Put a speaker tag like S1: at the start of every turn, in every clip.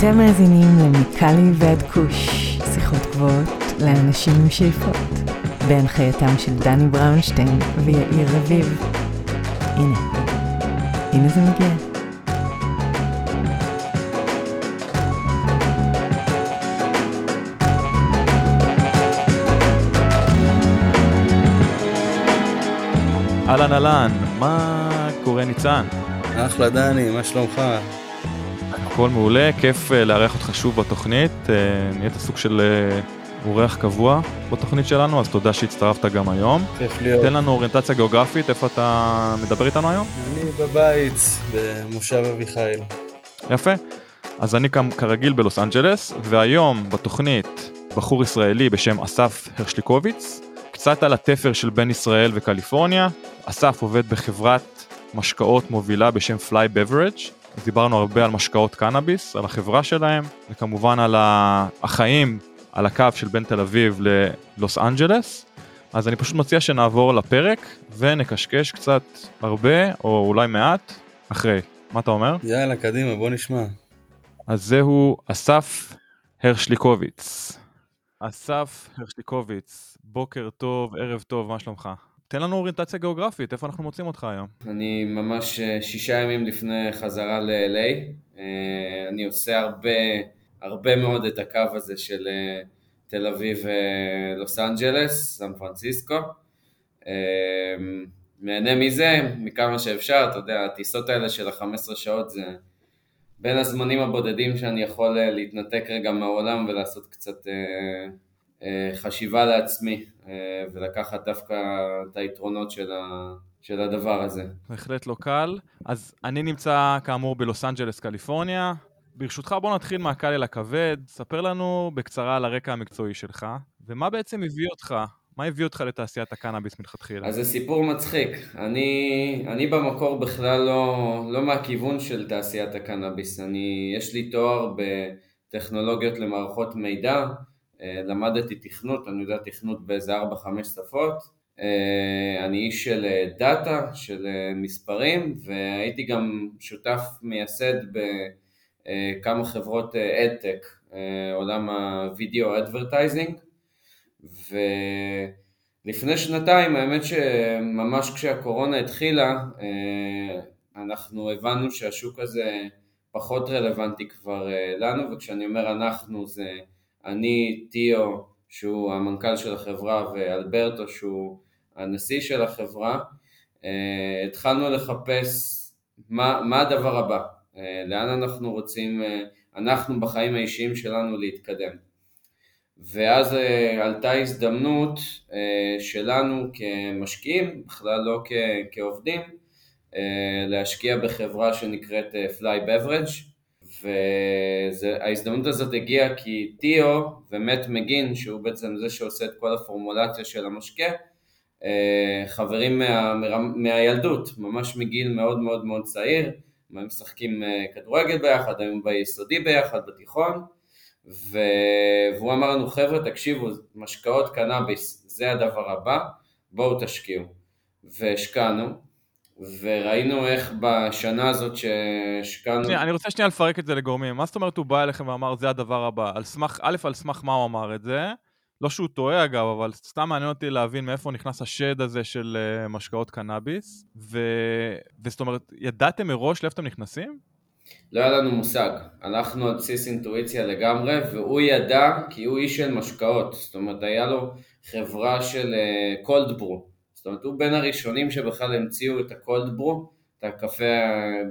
S1: אתם מאזינים למיקלי ועד כוש, שיחות גבוהות לאנשים עם שאיפות, בהנחייתם של דני בראונשטיין ויאיר רביב. הנה, הנה זה מגיע.
S2: אהלן אהלן, מה קורה ניצן?
S3: אחלה דני, מה שלומך?
S2: הכל מעולה, כיף אה, לארח אותך שוב בתוכנית, אה, נהיית סוג של אה, אורח קבוע בתוכנית שלנו, אז תודה שהצטרפת גם היום.
S3: כיף להיות.
S2: תן לנו אוריינטציה גיאוגרפית, איפה אתה מדבר איתנו היום?
S3: אני בבית, במושב אביחיל.
S2: יפה. אז אני כאן כרגיל בלוס אנג'לס, והיום בתוכנית בחור ישראלי בשם אסף הרשליקוביץ, קצת על התפר של בין ישראל וקליפורניה. אסף עובד בחברת משקאות מובילה בשם פליי אז דיברנו הרבה על משקאות קנאביס, על החברה שלהם, וכמובן על החיים על הקו של בין תל אביב ללוס אנג'לס. אז אני פשוט מציע שנעבור לפרק ונקשקש קצת הרבה, או אולי מעט, אחרי. מה אתה אומר?
S3: יאללה, קדימה, בוא נשמע.
S2: אז זהו אסף הרשליקוביץ. אסף הרשליקוביץ, בוקר טוב, ערב טוב, מה שלומך? תן לנו אוריינטציה גיאוגרפית, איפה אנחנו מוצאים אותך היום?
S4: אני ממש אה, שישה ימים לפני חזרה ל-LA. אה, אני עושה הרבה, הרבה מאוד את הקו הזה של אה, תל אביב, לוס אנג'לס, סן פרנסיסקו. נהנה מזה מכמה שאפשר, אתה יודע, הטיסות האלה של ה-15 שעות זה בין הזמנים הבודדים שאני יכול להתנתק רגע מהעולם ולעשות קצת חשיבה לעצמי. אה, ולקחת דווקא את היתרונות של, ה, של הדבר הזה.
S2: בהחלט לא קל. אז אני נמצא כאמור בלוס אנג'לס, קליפורניה. ברשותך בוא נתחיל מהקל אל הכבד, ספר לנו בקצרה על הרקע המקצועי שלך, ומה בעצם הביא אותך, מה הביא אותך לתעשיית הקנאביס מלכתחילה?
S4: אז זה סיפור מצחיק. אני, אני במקור בכלל לא, לא מהכיוון של תעשיית הקנאביס. אני, יש לי תואר בטכנולוגיות למערכות מידע, למדתי תכנות, אני יודע תכנות באיזה 4-5 שפות. אה, אני איש של אה, דאטה, של מספרים, והייתי גם שותף מייסד בכמה חברות adtech, עולם ה video advertising, ולפני שנתיים, האמת שממש כשהקורונה התחילה, אנחנו הבנו שהשוק הזה פחות רלוונטי כבר לנו, וכשאני אומר אנחנו זה אני, טיו, שהוא המנכ"ל של החברה, ואלברטו, שהוא הנשיא של החברה, אה, התחלנו לחפש מה, מה הדבר הבא, אה, לאן אנחנו רוצים, אה, אנחנו בחיים האישיים שלנו להתקדם. ואז עלתה הזדמנות שלנו כמשקיעים, בכלל לא כעובדים, להשקיע בחברה שנקראת Fly Beverage, וההזדמנות הזאת הגיעה כי טיו ומט מגין, שהוא בעצם זה שעושה את כל הפורמולציה של המשקה, אה, חברים מה, מהילדות, ממש מגיל מאוד מאוד מאוד צעיר, הם משחקים אה, כדורגל ביחד, היו ביסודי ביחד, בתיכון, ו... והוא אמר לנו חבר'ה תקשיבו, משקאות קנאביס זה הדבר הבא, בואו תשקיעו. והשקענו, וראינו איך בשנה הזאת שהשקענו...
S2: שנייה, אני רוצה שנייה לפרק את זה לגורמים. מה זאת אומרת הוא בא אליכם ואמר זה הדבר הבא? על סמך, א', על סמך מה הוא אמר את זה? לא שהוא טועה אגב, אבל סתם מעניין אותי להבין מאיפה נכנס השד הזה של uh, משקאות קנאביס. ו... וזאת אומרת, ידעתם מראש לאיפה אתם נכנסים?
S4: לא היה לנו מושג. הלכנו על בסיס אינטואיציה לגמרי, והוא ידע כי הוא איש של משקאות. זאת אומרת, היה לו חברה של cold brew. אה, זאת אומרת, הוא בין הראשונים שבכלל המציאו את ה cold brew, את הקפה,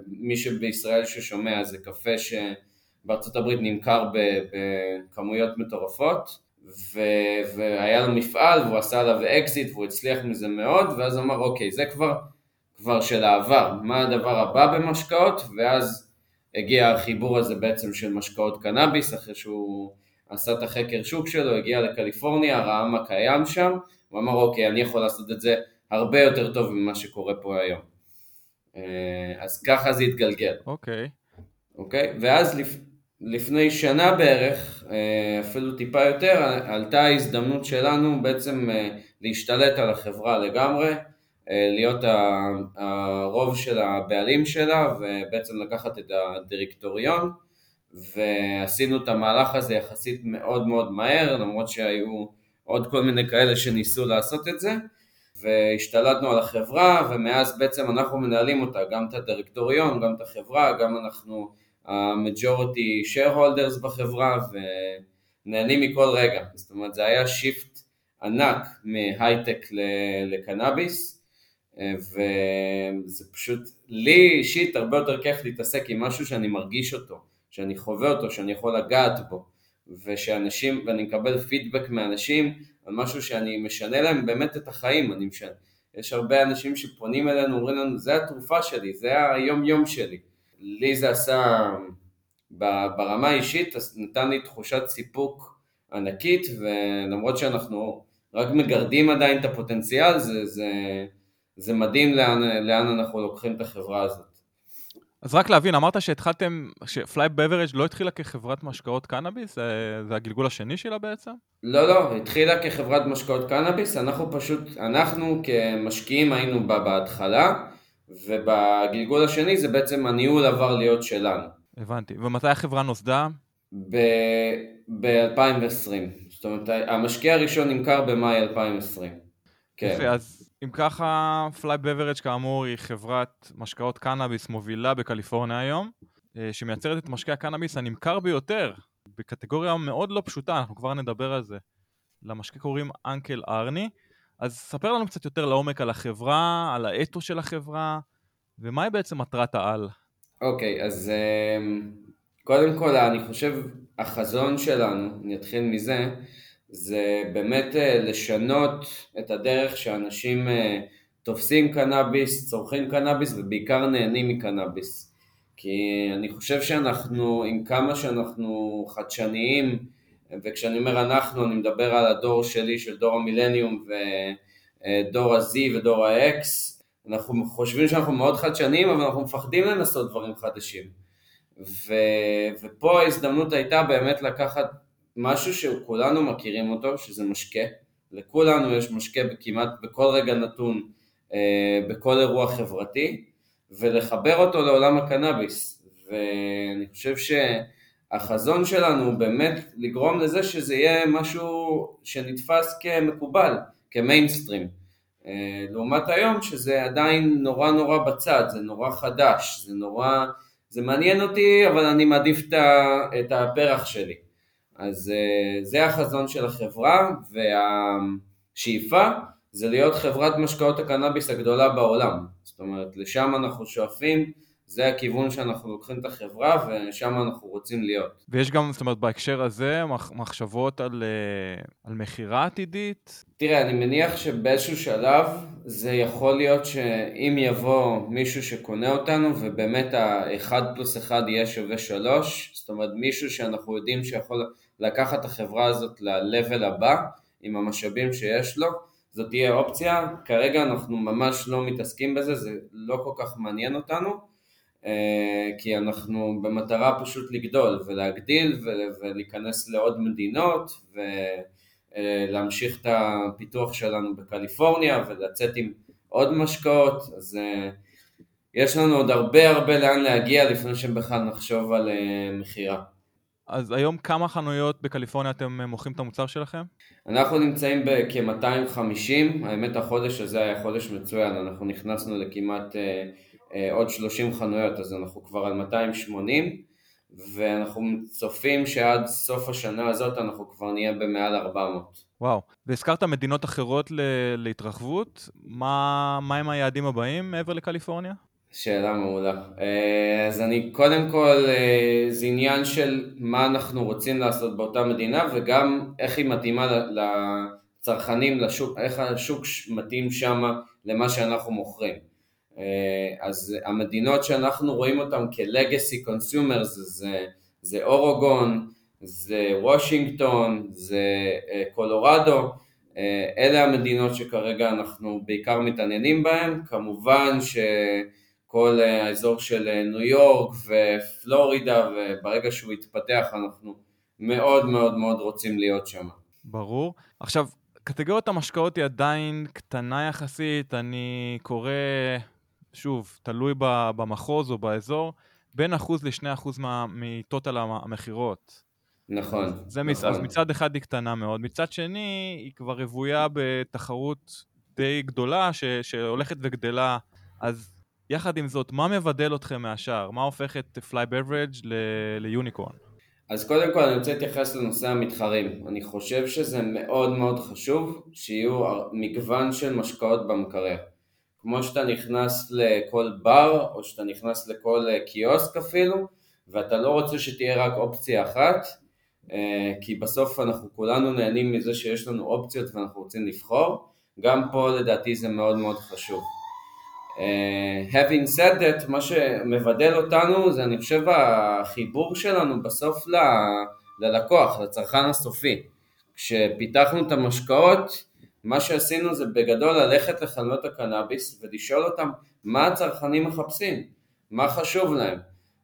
S4: מי שבישראל ששומע זה קפה שבארצות הברית נמכר בכמויות מטורפות, ו... והיה לו מפעל והוא עשה עליו אקזיט והוא הצליח מזה מאוד, ואז הוא אמר אוקיי, זה כבר, כבר של העבר, מה הדבר הבא במשקאות, ואז הגיע החיבור הזה בעצם של משקאות קנאביס, אחרי שהוא עשה את החקר שוק שלו, הגיע לקליפורניה, ראה מה קיים שם, הוא אמר אוקיי, אני יכול לעשות את זה הרבה יותר טוב ממה שקורה פה היום. אה, אז ככה זה התגלגל.
S2: אוקיי.
S4: אוקיי? ואז לפ... לפני שנה בערך, אה, אפילו טיפה יותר, עלתה ההזדמנות שלנו בעצם אה, להשתלט על החברה לגמרי, להיות הרוב של הבעלים שלה ובעצם לקחת את הדירקטוריון ועשינו את המהלך הזה יחסית מאוד מאוד מהר, למרות שהיו עוד כל מיני כאלה שניסו לעשות את זה, והשתלטנו על החברה, ומאז בעצם אנחנו מנהלים אותה, גם את הדירקטוריון, גם את החברה, גם אנחנו ה-majority shareholders בחברה, ונהנים מכל רגע. זאת אומרת, זה היה שיפט ענק מהייטק לקנאביס, וזה פשוט, לי אישית הרבה יותר כיף להתעסק עם משהו שאני מרגיש אותו, שאני חווה אותו, שאני יכול לגעת בו, ושאנשים, ואני מקבל פידבק מאנשים על משהו שאני משנה להם באמת את החיים, אני משנה. יש הרבה אנשים שפונים אלינו, אומרים לנו, זה התרופה שלי, זה היום יום שלי. לי זה עשה, ברמה האישית, נתן לי תחושת סיפוק ענקית, ולמרות שאנחנו רק מגרדים עדיין את הפוטנציאל, זה, זה, זה מדהים לאן, לאן אנחנו לוקחים את החברה הזאת.
S2: אז רק להבין, אמרת שהתחלתם, שפליי בברג' לא התחילה כחברת משקאות קנאביס? זה, זה הגלגול השני שלה בעצם?
S4: לא, לא, התחילה כחברת משקאות קנאביס, אנחנו פשוט, אנחנו כמשקיעים היינו בה בהתחלה, ובגלגול השני זה בעצם הניהול עבר להיות שלנו.
S2: הבנתי, ומתי החברה נוסדה?
S4: ב-2020, זאת אומרת, המשקיע הראשון נמכר במאי 2020.
S2: כן. יפה, אז אם ככה, פליי בברג' כאמור היא חברת משקאות קנאביס מובילה בקליפורניה היום, אה, שמייצרת את משקי הקנאביס הנמכר ביותר, בקטגוריה מאוד לא פשוטה, אנחנו כבר נדבר על זה. למשקה קוראים אנקל ארני. אז ספר לנו קצת יותר לעומק על החברה, על האתו של החברה, ומהי בעצם מטרת העל.
S4: אוקיי, okay, אז אה, קודם כל אני חושב החזון שלנו, אני אתחיל מזה, זה באמת אה, לשנות את הדרך שאנשים אה, תופסים קנאביס, צורכים קנאביס ובעיקר נהנים מקנאביס. כי אני חושב שאנחנו, עם כמה שאנחנו חדשניים, וכשאני אומר אנחנו, אני מדבר על הדור שלי, של דור המילניום ודור ה-Z ודור ה-X, אנחנו חושבים שאנחנו מאוד חדשניים, אבל אנחנו מפחדים לנסות דברים חדשים. ו... ופה ההזדמנות הייתה באמת לקחת משהו שכולנו מכירים אותו, שזה משקה. לכולנו יש משקה כמעט בכל רגע נתון, אה, בכל אירוע חברתי, ולחבר אותו לעולם הקנאביס. ואני חושב שהחזון שלנו הוא באמת לגרום לזה שזה יהיה משהו שנתפס כמקובל, כמיינסטרים. אה, לעומת היום שזה עדיין נורא נורא בצד, זה נורא חדש, זה נורא, זה מעניין אותי אבל אני מעדיף את הפרח שלי. אז אה, זה החזון של החברה והשאיפה זה להיות חברת משקאות הקנאביס הגדולה בעולם. זאת אומרת, לשם אנחנו שואפים, זה הכיוון שאנחנו לוקחים את החברה ושם אנחנו רוצים להיות.
S2: ויש גם, זאת אומרת, בהקשר הזה, מחשבות על, אה, על מכירה עתידית?
S4: תראה, אני מניח שבאיזשהו שלב זה יכול להיות שאם יבוא מישהו שקונה אותנו ובאמת ה-1 פלוס 1 יהיה שווה 3, זאת אומרת מישהו שאנחנו יודעים שיכול לקחת את החברה הזאת ל-level הבא עם המשאבים שיש לו, זאת תהיה אופציה, כרגע אנחנו ממש לא מתעסקים בזה, זה לא כל כך מעניין אותנו, אה, כי אנחנו במטרה פשוט לגדול ולהגדיל ולהיכנס לעוד מדינות ולהמשיך את הפיתוח שלנו בקליפורניה ולצאת עם עוד משקאות, אז אה, יש לנו עוד הרבה הרבה לאן להגיע לפני שבכלל נחשוב על אה, מכירה.
S2: אז היום כמה חנויות בקליפורניה אתם אה, מוכרים את המוצר שלכם?
S4: אנחנו נמצאים בכ-250, האמת החודש הזה היה חודש מצוין, אנחנו נכנסנו לכמעט אה, אה, עוד 30 חנויות, אז אנחנו כבר על 280, ואנחנו צופים שעד סוף השנה הזאת אנחנו כבר נהיה במעל 400.
S2: וואו, והזכרת מדינות אחרות להתרחבות, מה, מה הם היעדים הבאים מעבר לקליפורניה?
S4: שאלה מעולה. אה, אז אני קודם כל, אה, זה עניין של מה אנחנו רוצים לעשות באותה מדינה וגם איך היא מתאימה לצרכנים, לשוק, איך השוק מתאים שם למה שאנחנו מוכרים. אה, אז המדינות שאנחנו רואים אותן כ-legacy consumers זה, זה אורוגון, זה וושינגטון, זה קולורדו, אלה המדינות שכרגע אנחנו בעיקר מתעניינים בהן, כמובן ש... כל אה, האזור של אה, ניו יורק ופלורידה, וברגע שהוא יתפתח אנחנו מאוד מאוד מאוד רוצים להיות שם.
S2: ברור. עכשיו, קטגוריית המשקאות היא עדיין קטנה יחסית, אני קורא, שוב, תלוי במחוז או באזור, בין אחוז לשני אחוז מטוטל המכירות.
S4: נכון.
S2: זה
S4: נכון.
S2: מצ... אז מצד אחד היא קטנה מאוד, מצד שני היא כבר רוויה בתחרות די גדולה ש... שהולכת וגדלה, אז יחד עם זאת, מה מבדל אתכם מהשאר? מה הופך את פליי בברג'. ליוניקורן?
S4: אז קודם כל אני רוצה להתייחס לנושא המתחרים. אני חושב שזה מאוד מאוד חשוב שיהיו מגוון של משקאות במקרר. כמו שאתה נכנס לכל בר, או שאתה נכנס לכל קיוסק אפילו, ואתה לא רוצה שתהיה רק אופציה אחת, אה, כי בסוף אנחנו כולנו נהנים מזה שיש לנו אופציות ואנחנו רוצים לבחור, גם פה לדעתי זה מאוד מאוד חשוב. Uh, having said that, מה שמבדל אותנו זה אני חושב החיבור שלנו בסוף ל, ללקוח, לצרכן הסופי. כשפיתחנו את המשקאות, מה שעשינו זה בגדול ללכת לחנויות הקנאביס ולשאול אותם מה הצרכנים מחפשים, מה חשוב להם.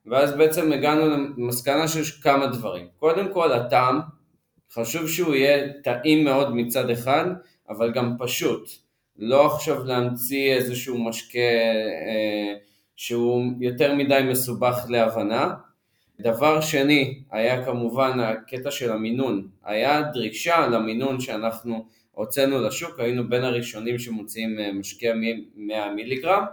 S4: ואז בעצם הגענו למסקנה שיש כמה דברים. קודם כל הטעם, חשוב שהוא יהיה טעים מאוד מצד אחד, אבל גם פשוט. לא עכשיו להמציא איזשהו משקה אה, שהוא יותר מדי מסובך להבנה. דבר שני, היה כמובן הקטע של המינון. היה דרישה למינון שאנחנו הוצאנו לשוק, היינו בין הראשונים שמוציאים אה, משקה 100 מיליגרם,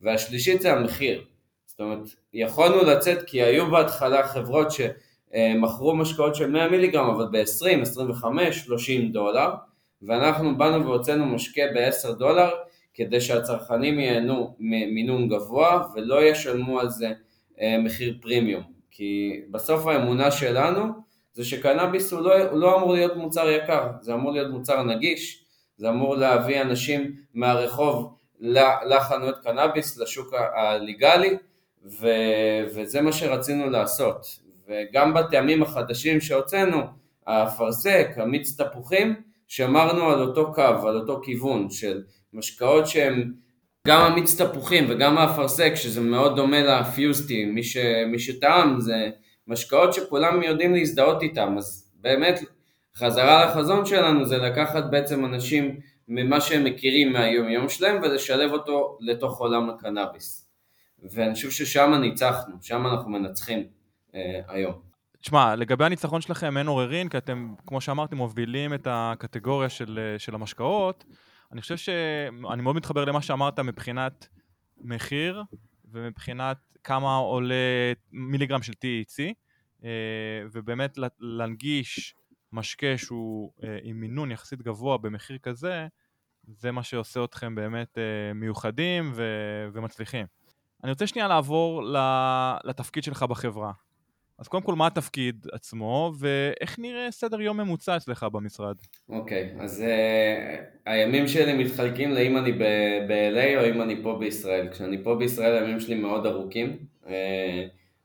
S4: והשלישית זה המחיר. זאת אומרת, יכולנו לצאת כי היו בהתחלה חברות שמכרו משקאות של 100 מיליגרם, אבל ב-20, 25, 30 דולר, ואנחנו באנו והוצאנו משקה ב-10 דולר, כדי שהצרכנים ייהנו ממינון גבוה ולא ישלמו על זה אה, מחיר פרימיום. כי בסוף האמונה שלנו זה שקנאביס הוא לא, הוא לא אמור להיות מוצר יקר, זה אמור להיות מוצר נגיש, זה אמור להביא אנשים מהרחוב לחנויות קנאביס, לשוק הליגלי, ו, וזה מה שרצינו לעשות. וגם בטעמים החדשים שהוצאנו, האפרסק, המיץ תפוחים, שמרנו על אותו קו, על אותו כיוון של משקאות שהם גם המיץ תפוחים וגם האפרסק, שזה מאוד דומה לפיוסטי, מי, ש, מי שטעם זה משקאות שכולם יודעים להזדהות איתם, אז באמת חזרה לחזון שלנו זה לקחת בעצם אנשים ממה שהם מכירים מהיום יום שלהם ולשלב אותו לתוך עולם הקנאביס. ואני חושב ששם ניצחנו, שם אנחנו מנצחים אה, היום.
S2: תשמע, לגבי הניצחון שלכם אין עוררין, כי אתם, כמו שאמרתם, מובילים את הקטגוריה של, של המשקאות. אני חושב שאני מאוד מתחבר למה שאמרת מבחינת מחיר ומבחינת כמה עולה מיליגרם של THC, אה, ובאמת להנגיש משקה שהוא אה, עם מינון יחסית גבוה במחיר כזה, זה מה שעושה אתכם באמת אה, מיוחדים ומצליחים. אני רוצה שנייה לעבור לתפקיד שלך בחברה. אז קודם כל, מה התפקיד עצמו, ואיך נראה סדר יום ממוצע אצלך במשרד?
S4: אוקיי, okay, אז uh, הימים שלי מתחלקים לאם אני ב-LA או אם אני פה בישראל. כשאני פה בישראל הימים שלי מאוד ארוכים. Uh,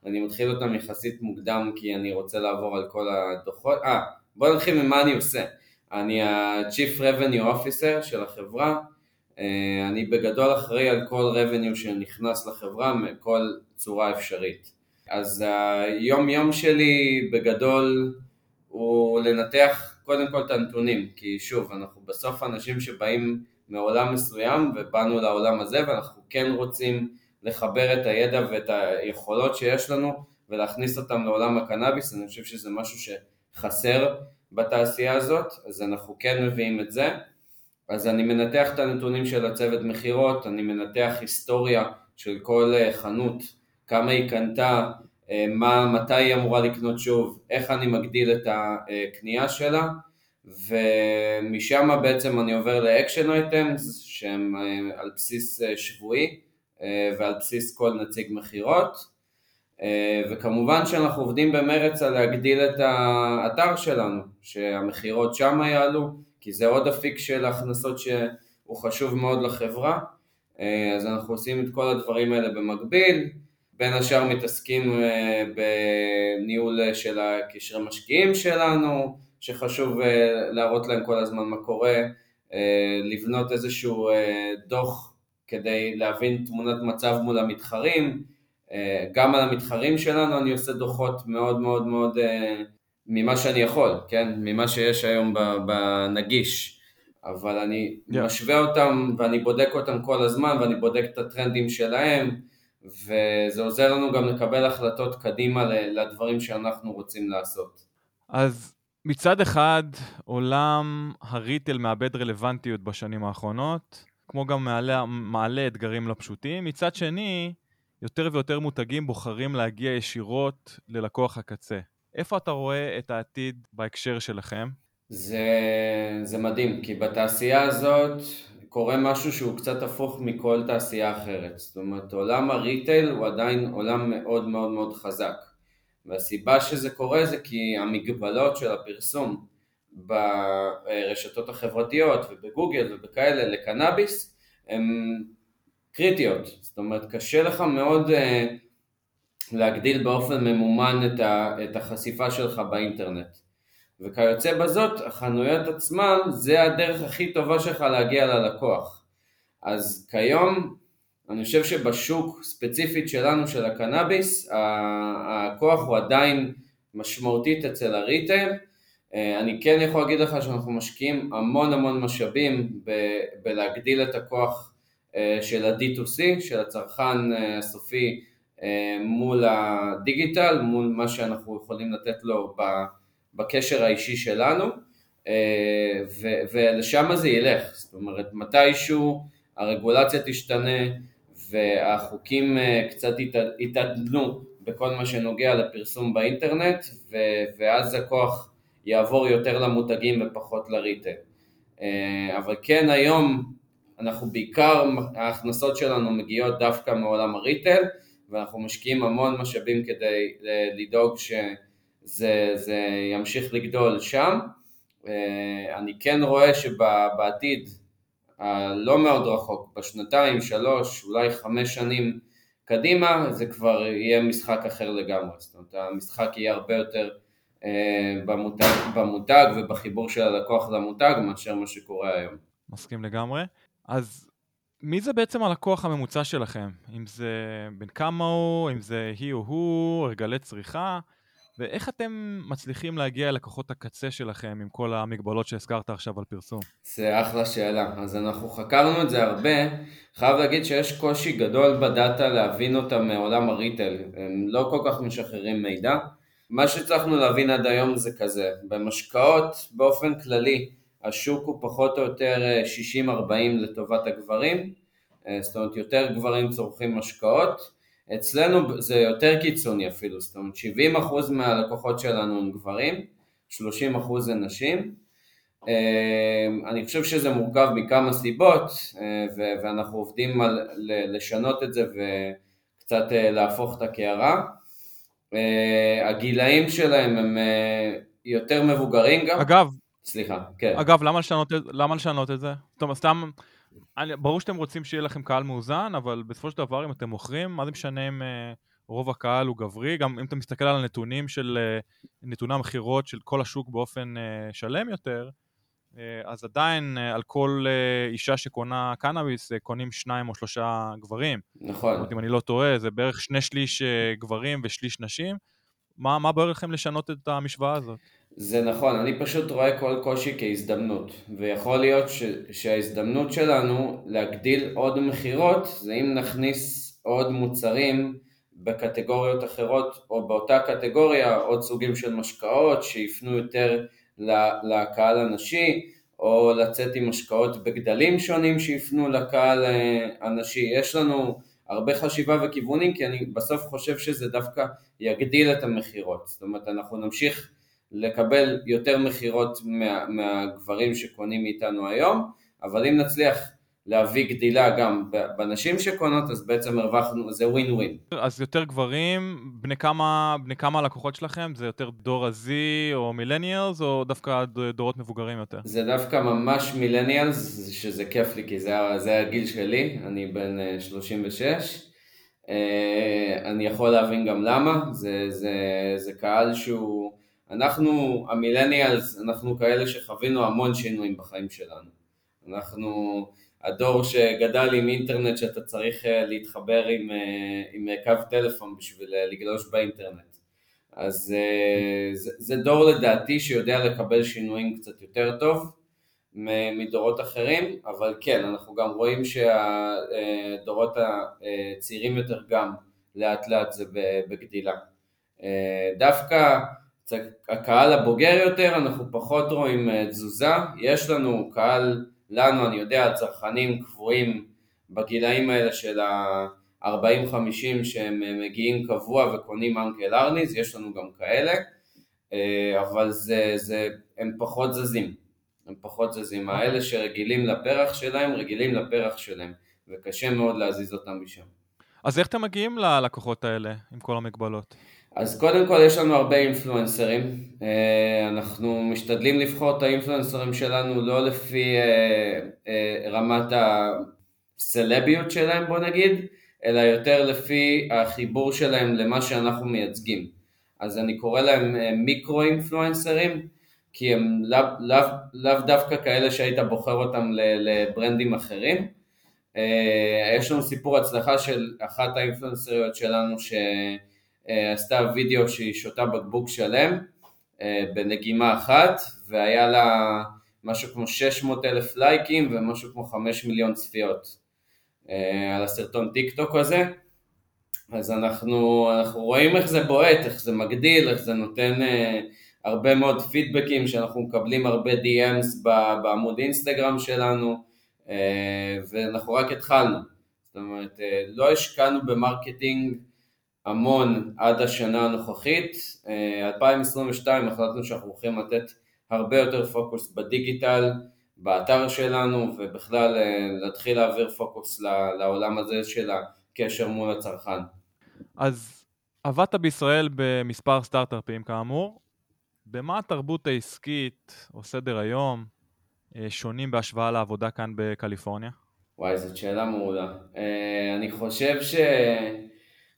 S4: אני מתחיל אותם יחסית מוקדם כי אני רוצה לעבור על כל הדוחות. אה, בוא נתחיל ממה אני עושה. אני ה-Chief Revenue Officer של החברה. Uh, אני בגדול אחראי על כל revenue שנכנס לחברה מכל צורה אפשרית. אז היום יום שלי בגדול הוא לנתח קודם כל את הנתונים, כי שוב, אנחנו בסוף אנשים שבאים מעולם מסוים ובאנו לעולם הזה ואנחנו כן רוצים לחבר את הידע ואת היכולות שיש לנו ולהכניס אותם לעולם הקנאביס, אני חושב שזה משהו שחסר בתעשייה הזאת, אז אנחנו כן מביאים את זה. אז אני מנתח את הנתונים של הצוות מכירות, אני מנתח היסטוריה של כל חנות כמה היא קנתה, אה, מה, מתי היא אמורה לקנות שוב, איך אני מגדיל את הקנייה שלה. ומשם בעצם אני עובר ל action items שהם אה, על בסיס אה, שבועי ועל בסיס כל נציג מכירות. וכמובן שאנחנו עובדים במרץ על להגדיל את האתר שלנו, שהמכירות שם יעלו כי זה עוד אפיק של הכנסות שהוא חשוב מאוד לחברה. אז אנחנו עושים את כל הדברים האלה במקביל בין השאר מתעסקים אה, בניהול אה, של הקשרי משקיעים שלנו, שחשוב אה, להראות להם כל הזמן מה קורה, לבנות איזשהו דוח כדי להבין תמונת מצב מול המתחרים, גם על המתחרים שלנו אני עושה דוחות מאוד מאוד מאוד ממה שאני יכול, כן? ממה שיש היום בנגיש, אבל אני yeah. משווה אותם ואני בודק אותם כל הזמן ואני בודק את הטרנדים שלהם וזה עוזר לנו גם לקבל החלטות קדימה לדברים שאנחנו רוצים לעשות.
S2: אז מצד אחד, עולם הריטל מאבד רלוונטיות בשנים האחרונות, כמו גם מעלה, מעלה אתגרים לא פשוטים. מצד שני, יותר ויותר מותגים בוחרים להגיע ישירות ללקוח הקצה. איפה אתה רואה את העתיד בהקשר שלכם?
S4: זה, זה מדהים, כי בתעשייה הזאת קורה משהו שהוא קצת הפוך מכל תעשייה אחרת. זאת אומרת, עולם הריטייל הוא עדיין עולם מאוד מאוד מאוד חזק. והסיבה שזה קורה זה כי המגבלות של הפרסום ברשתות החברתיות ובגוגל ובכאלה לקנאביס הן קריטיות. זאת אומרת, קשה לך מאוד אה, להגדיל באופן ממומן את החשיפה שלך באינטרנט. וכיוצא בזאת, החנויות עצמן זה הדרך הכי טובה שלך להגיע ללקוח. אז כיום, אני חושב שבשוק ספציפית שלנו של הקנאביס, הכוח הוא עדיין משמעותית אצל הריטייל. אה, אני כן יכול להגיד לך שאנחנו משקיעים המון המון משאבים ב- בלהגדיל את הכוח אה, של ה-D2C, של הצרכן אה, הסופי מול הדיגיטל, מול מה שאנחנו יכולים לתת לו ב- בקשר האישי שלנו, אה, ולשם זה ילך, זאת אומרת מתישהו הרגולציה תשתנה והחוקים אה, קצת יתעדנו בכל מה שנוגע לפרסום באינטרנט ואז הכוח יעבור יותר למותגים ופחות לריטל. אה, אבל כן היום אנחנו בעיקר, ההכנסות שלנו מגיעות דווקא מעולם הריטל ואנחנו משקיעים המון משאבים כדי לדאוג ש... זה, זה ימשיך לגדול שם. אה, אני כן רואה שבעתיד הלא מאוד רחוק, בשנתיים, שלוש, אולי חמש שנים קדימה, זה כבר יהיה משחק אחר לגמרי. זאת אומרת, המשחק יהיה הרבה יותר אה, במותג, במותג ובחיבור של הלקוח למותג מאשר מה שקורה היום.
S2: מסכים לגמרי. אז מי זה בעצם הלקוח הממוצע שלכם? אם זה בן כמה הוא, אם זה היא או הוא, הרגלי צריכה? ואיך אתם מצליחים להגיע ללקוחות הקצה שלכם עם כל המגבלות שהזכרת עכשיו על פרסום?
S4: זה אחלה שאלה. אז אנחנו חקרנו את זה הרבה. חייב להגיד שיש קושי גדול בדאטה להבין אותה מעולם הריטל. הם לא כל כך משחררים מידע. מה שהצלחנו להבין עד היום זה כזה, במשקאות באופן כללי השוק הוא פחות או יותר 60-40 לטובת הגברים, אה, זאת אומרת יותר גברים צורכים משקאות, אצלנו זה יותר קיצוני אפילו, זאת אומרת 70% מהלקוחות שלנו הם גברים, 30% הם נשים. אמ, אני חושב שזה מורכב מכמה סיבות אה, ואנחנו עובדים על לשנות את זה וקצת אה, להפוך את הקערה. אה, הגילאים שלהם הם יותר מבוגרים גם.
S2: אגב,
S4: סליחה, כן.
S2: אגב, למה לשנות, למה לשנות את זה? טוב, סתם אני, ברור שאתם רוצים שיהיה לכם קהל מאוזן, אבל בסופו של דבר אם אתם מוכרים, מה זה משנה אם uh, רוב הקהל הוא גברי? גם אם אתה מסתכל על הנתונים של uh, נתוני המכירות של כל השוק באופן uh, שלם יותר, uh, אז עדיין uh, על כל uh, אישה שקונה קנאביס uh, קונים שניים או שלושה גברים.
S4: נכון. זאת
S2: אומרת, אם אני לא טועה, זה בערך שני שליש uh, גברים ושליש נשים. מה, מה בוער לכם לשנות את המשוואה הזאת?
S4: זה נכון, אני פשוט רואה כל קושי כהזדמנות, ויכול להיות ש, שההזדמנות שלנו להגדיל עוד מכירות זה אם נכניס עוד מוצרים בקטגוריות אחרות או באותה קטגוריה עוד סוגים של משקאות שיפנו יותר לקהל הנשי או לצאת עם משקאות בגדלים שונים שיפנו לקהל אה, הנשי. יש לנו הרבה חשיבה וכיוונים כי אני בסוף חושב שזה דווקא יגדיל את המכירות, זאת אומרת אנחנו נמשיך לקבל יותר מכירות מה, מהגברים שקונים מאיתנו היום, אבל אם נצליח להביא גדילה גם בנשים שקונות, אז בעצם הרווחנו, זה ווין ווין.
S2: אז יותר גברים, בני כמה, בני כמה הלקוחות שלכם? זה יותר דור ה-Z או מילניאלס, או דווקא דורות מבוגרים יותר?
S4: זה דווקא ממש מילניאלס, שזה כיף לי, כי זה, זה הגיל שלי, אני בן 36. אה, אה, אני יכול להבין גם למה, זה, זה, זה קהל שהוא... אנחנו, המילניאלס, אנחנו כאלה שחווינו המון שינויים בחיים שלנו. אנחנו הדור שגדל עם אינטרנט שאתה צריך אה, להתחבר עם, אה, עם אה, קו טלפון בשביל לגלוש באינטרנט. אז זה, זה דור לדעתי שיודע לקבל שינויים קצת יותר טוב, מדורות אחרים, אבל כן, אנחנו גם רואים שהדורות הצעירים יותר גם לאט לאט זה בגדילה. דווקא הקהל הבוגר יותר, אנחנו פחות רואים תזוזה, יש לנו קהל, לנו, אני יודע, צרכנים קבועים בגילאים האלה של ה-40-50 שהם מגיעים קבוע וקונים אנקל ארניז, יש לנו גם כאלה, אבל זה, זה, הם פחות זזים. הם פחות זזים. האלה שרגילים לפרח שלהם, רגילים לפרח שלהם, וקשה מאוד להזיז אותם משם.
S2: אז איך אתם מגיעים ללקוחות האלה עם כל המגבלות?
S4: אז קודם כל יש לנו הרבה אינפלואנסרים, אה, אנחנו משתדלים לבחור את האינפלואנסרים שלנו לא לפי אה, אה, רמת הסלביות שלהם בוא נגיד, אלא יותר לפי החיבור שלהם למה שאנחנו מייצגים. אז אני קורא להם מיקרו אינפלואנסרים, כי הם לאו לא, לא דווקא כאלה שהיית בוחר אותם לברנדים אחרים. יש לנו סיפור הצלחה של אחת האינפלואנסריות שלנו שעשתה וידאו שהיא שותה בקבוק שלם אה, בנגימה אחת והיה לה משהו כמו 600 אלף לייקים ומשהו כמו 5 מיליון צפיות אה, על הסרטון טיק טוק הזה. אז אנחנו, אנחנו רואים איך זה בועט, איך זה מגדיל, איך זה נותן הרבה מאוד פידבקים שאנחנו מקבלים הרבה DMs בעמוד אינסטגרם שלנו אה, ואנחנו רק התחלנו, זאת אומרת אה, לא השקענו ב marketing המון עד השנה הנוכחית, 2022 אה, החלטנו שאנחנו הולכים לתת הרבה יותר פוקוס בדיגיטל, באתר שלנו ובכלל להתחיל להעביר פוקוס לעולם הזה של הקשר מול הצרכן.
S2: אז עבדת בישראל במספר סטארט-אפים כאמור, במה התרבות העסקית או סדר היום אה, שונים בהשוואה לעבודה כאן בקליפורניה?
S4: וואי, זאת שאלה מעולה. אה, אני חושב ש...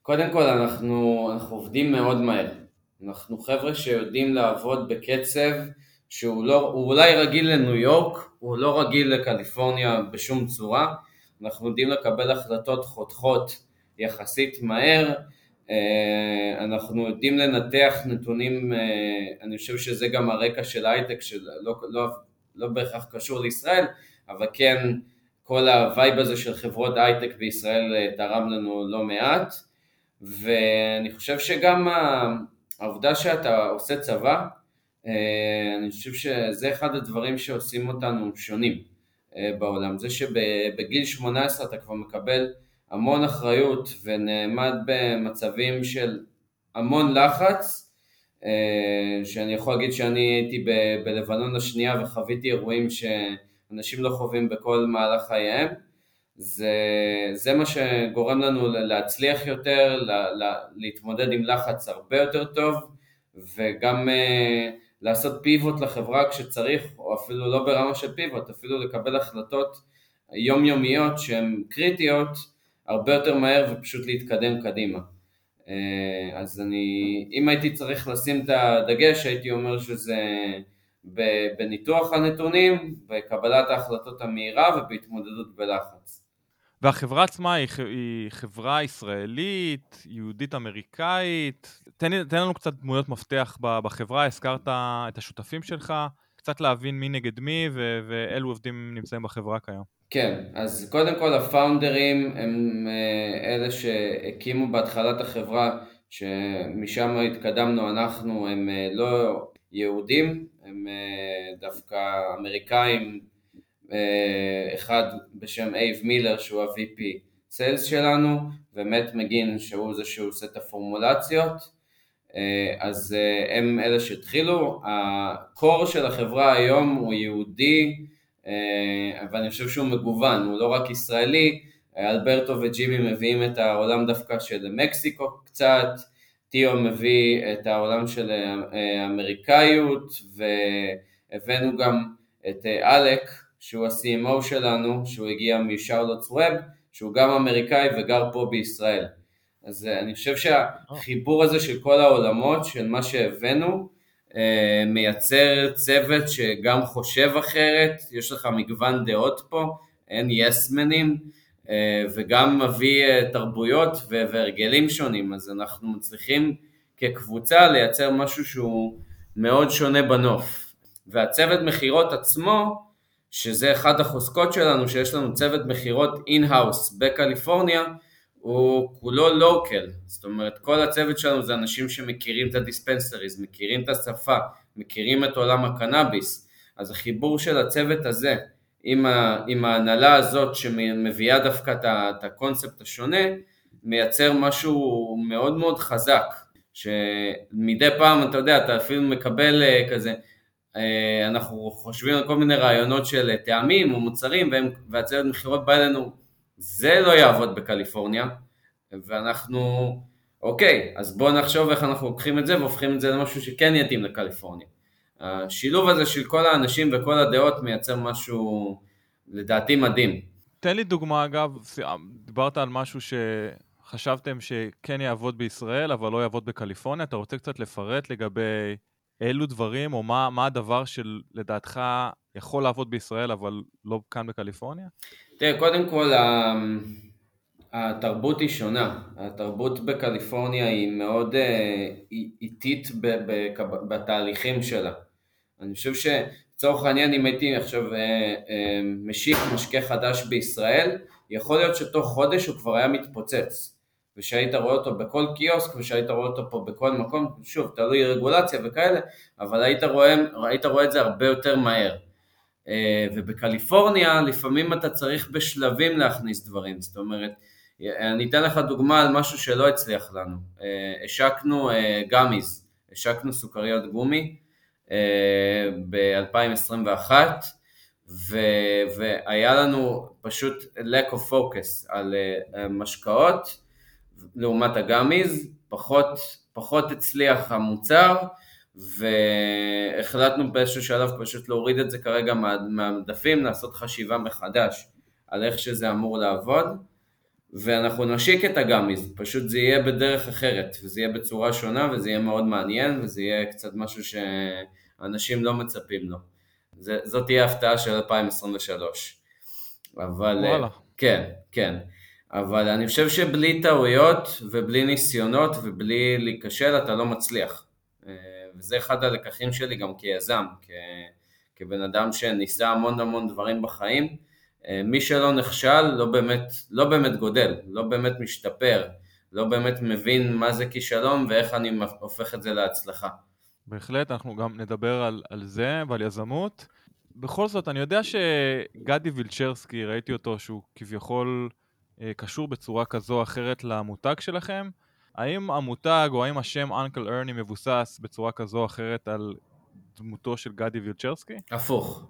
S4: קודם כל אנחנו, אנחנו עובדים מאוד מהר. אנחנו חבר'ה שיודעים לעבוד בקצב שהוא לא, הוא אולי רגיל לניו יורק, הוא לא רגיל לקליפורניה בשום צורה. אנחנו יודעים לקבל החלטות חותכות יחסית מהר, אה, אנחנו יודעים לנתח נתונים, אה, אני חושב שזה גם הרקע של הייטק שלא לא, לא בהכרח קשור לישראל, אבל כן כל ה vibe הזה של חברות הייטק בישראל אה, תרם לנו לא מעט, ואני חושב שגם העובדה שאתה עושה צבא, אני חושב שזה אחד הדברים שעושים אותנו שונים בעולם, זה שבגיל 18 אתה כבר מקבל המון אחריות ונעמד במצבים של המון לחץ, אה, שאני יכול להגיד שאני הייתי ב- בלבנון השנייה וחוויתי אירועים שאנשים לא חווים בכל מהלך חייהם, זה, זה מה שגורם לנו להצליח יותר, לה, לה, להתמודד עם לחץ הרבה יותר טוב וגם uh, לעשות פיבוט לחברה כשצריך, או אפילו לא ברמה של פיבוט, אפילו לקבל החלטות יומיומיות שהן קריטיות הרבה יותר מהר ופשוט להתקדם קדימה. אה, אז אני, אם הייתי צריך לשים את הדגש, הייתי אומר שזה בניתוח הנתונים, בקבלת ההחלטות המהירה ובהתמודדות בלחץ.
S2: והחברה עצמה היא, היא חברה ישראלית, יהודית אמריקאית. תן, תן לנו קצת דמויות מפתח בחברה, הזכרת את השותפים שלך, קצת להבין מי נגד מי ואילו עובדים נמצאים בחברה כיום.
S4: כן, אז קודם כל הפאונדרים הם אה, אלה שהקימו בהתחלת החברה, שמשם התקדמנו אנחנו, הם אה, לא יהודים, הם אה, דווקא אמריקאים, אחד בשם אייב מילר שהוא ה-VP סיילס שלנו, ומט מגין שהוא זה שהוא עושה את הפורמולציות, אז הם אלה שהתחילו, הקור של החברה היום הוא יהודי, אה, אבל אני חושב שהוא מגוון, הוא לא רק ישראלי, אלברטו וג'ימי מביאים את העולם דווקא של מקסיקו קצת, טיו מביא את העולם של אה, אמריקאיות, והבאנו גם את אה, אלק, שהוא ה-CMO שלנו, שהוא הגיע משרלוטס ווב, שהוא גם אמריקאי וגר פה בישראל. אז אני חושב שהחיבור הזה של כל העולמות, של מה שהבאנו, אה, מייצר צוות שגם חושב אחרת, יש לך מגוון דעות פה, אין יסמנים, אה, וגם מביא אה, תרבויות והרגלים שונים, אז אנחנו מצליחים כקבוצה לייצר משהו שהוא מאוד שונה בנוף. והצוות מכירות עצמו, שזה אחד החוזקות שלנו, שיש לנו צוות מכירות in-house בקליפורניה, הוא כולו לוקל, זאת אומרת כל הצוות שלנו זה אנשים שמכירים את הדיספנסריז, מכירים את השפה, מכירים את עולם הקנאביס, אז החיבור של הצוות הזה עם, ה, עם ההנהלה הזאת שמביאה דווקא את הקונספט השונה, מייצר משהו מאוד מאוד חזק, שמדי פעם אתה יודע, אתה אפילו מקבל אה, כזה, אנחנו חושבים על כל מיני רעיונות של טעמים או מוצרים והצוות מכירות בא אלינו זה לא יעבוד בקליפורניה, ואנחנו, אוקיי, אז בואו נחשוב איך אנחנו לוקחים את זה והופכים את זה למשהו שכן יתאים לקליפורניה. השילוב הזה של כל האנשים וכל הדעות מייצר משהו לדעתי מדהים.
S2: תן לי דוגמה אגב, דיברת על משהו שחשבתם שכן יעבוד בישראל אבל לא יעבוד בקליפורניה, אתה רוצה קצת לפרט לגבי אילו דברים או מה, מה הדבר שלדעתך יכול לעבוד בישראל אבל לא כאן בקליפורניה?
S4: תראה, קודם כל התרבות היא שונה. התרבות בקליפורניה היא מאוד אה, איטית בתהליכים שלה. אני חושב שלצורך העניין אם הייתי עכשיו אה, אה, משיק משקה חדש בישראל, יכול להיות שתוך חודש הוא כבר היה מתפוצץ. ושהיית רואה אותו בכל קיוסק ושהיית רואה אותו פה בכל מקום, שוב, תלוי רגולציה וכאלה, אבל היית רואה, היית רואה את זה הרבה יותר מהר. אה, ובקליפורניה לפעמים אתה צריך בשלבים להכניס דברים, זאת אומרת, אני אתן לך דוגמה על משהו שלא הצליח לנו. אה, השקנו גאמיז, אה, השקנו סוכריות גומי ב-2021, והיה לנו פשוט lack of focus על משקאות לעומת הגאמיז, פחות, פחות הצליח המוצר, והחלטנו באיזשהו שלב פשוט להוריד את זה כרגע מהמדפים, לעשות חשיבה מחדש על איך שזה אמור לעבוד, ואנחנו נשיק את הגאמיז, פשוט זה יהיה בדרך אחרת, וזה יהיה בצורה שונה, וזה יהיה מאוד מעניין, וזה יהיה קצת משהו שאנשים לא מצפים לו. זה, זאת תהיה הפתעה של 2023. אבל... וואלה. כן, כן. אבל אני חושב שבלי טעויות ובלי ניסיונות ובלי להיכשל אתה לא מצליח. אה, וזה אחד הלקחים שלי גם כיזם. כבן אדם שניסה המון המון דברים בחיים. אה, מי שלא נכשל לא באמת, לא באמת גודל, לא באמת משתפר, לא באמת מבין מה זה כישלון ואיך אני הופך את זה להצלחה.
S2: בהחלט, אנחנו גם נדבר על, על זה ועל יזמות. בכל זאת, אני יודע שגדי וילצ'רסקי, ראיתי אותו שהוא כביכול קשור בצורה כזו או אחרת למותג שלכם. האם המותג או האם השם אנקל ארני מבוסס בצורה כזו או אחרת על דמותו של גדי וילצ'רסקי?
S4: הפוך.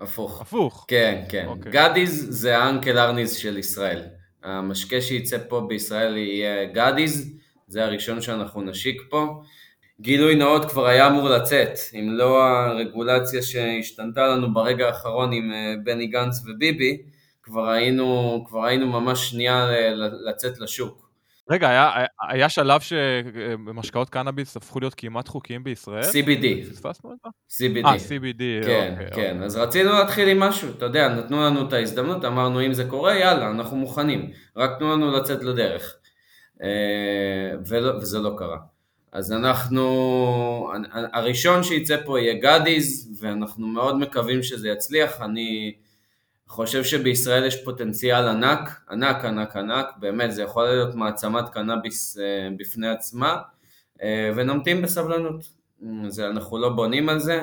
S4: הפוך.
S2: הפוך?
S4: כן, כן. Okay. אוקיי. גדיז זה האנקל ארניז של ישראל. המשקה שייצא פה בישראל יהיה גדיז, זה הראשון שאנחנו נשיק פה. גילוי נאות כבר היה אמור לצאת, אם לא הרגולציה שהשתנתה לנו ברגע האחרון עם אה, בני גנץ וביבי, כבר היינו, כבר היינו ממש שנייה לצאת לשוק.
S2: רגע, היה, היה שלב שמשקאות קנאביס הפכו להיות כמעט חוקיים בישראל?
S4: CBD.
S2: פספסנו את זה?
S4: CBD.
S2: אה, CBD,
S4: כן, אוקיי. כן. אוקיי. אז רצינו להתחיל עם משהו, אתה יודע, נתנו לנו את ההזדמנות, אמרנו אם זה קורה, יאללה, אנחנו מוכנים. רק תנו לנו לצאת לדרך. אה, ולא, וזה לא קרה. אז אנחנו, הראשון שייצא פה יהיה גאדיז, ואנחנו מאוד מקווים שזה יצליח. אני... חושב שבישראל יש פוטנציאל ענק, ענק, ענק, ענק, באמת, זה יכול להיות מעצמת קנאביס אה, בפני עצמה, אה, ונמתין בסבלנות. זה, אנחנו לא בונים על זה.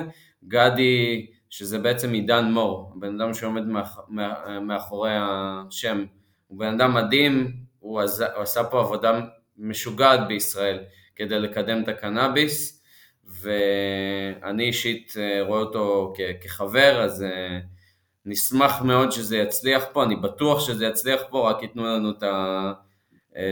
S4: גדי, שזה בעצם עידן מור, הבן אדם שעומד מאח, מאחורי השם, הוא בן אדם מדהים, הוא, עז, הוא עשה פה עבודה משוגעת בישראל כדי לקדם את הקנאביס, ואני אישית אה, רואה אותו כ, כחבר, אז נשמח מאוד שזה יצליח פה, אני בטוח שזה יצליח פה, רק ייתנו לנו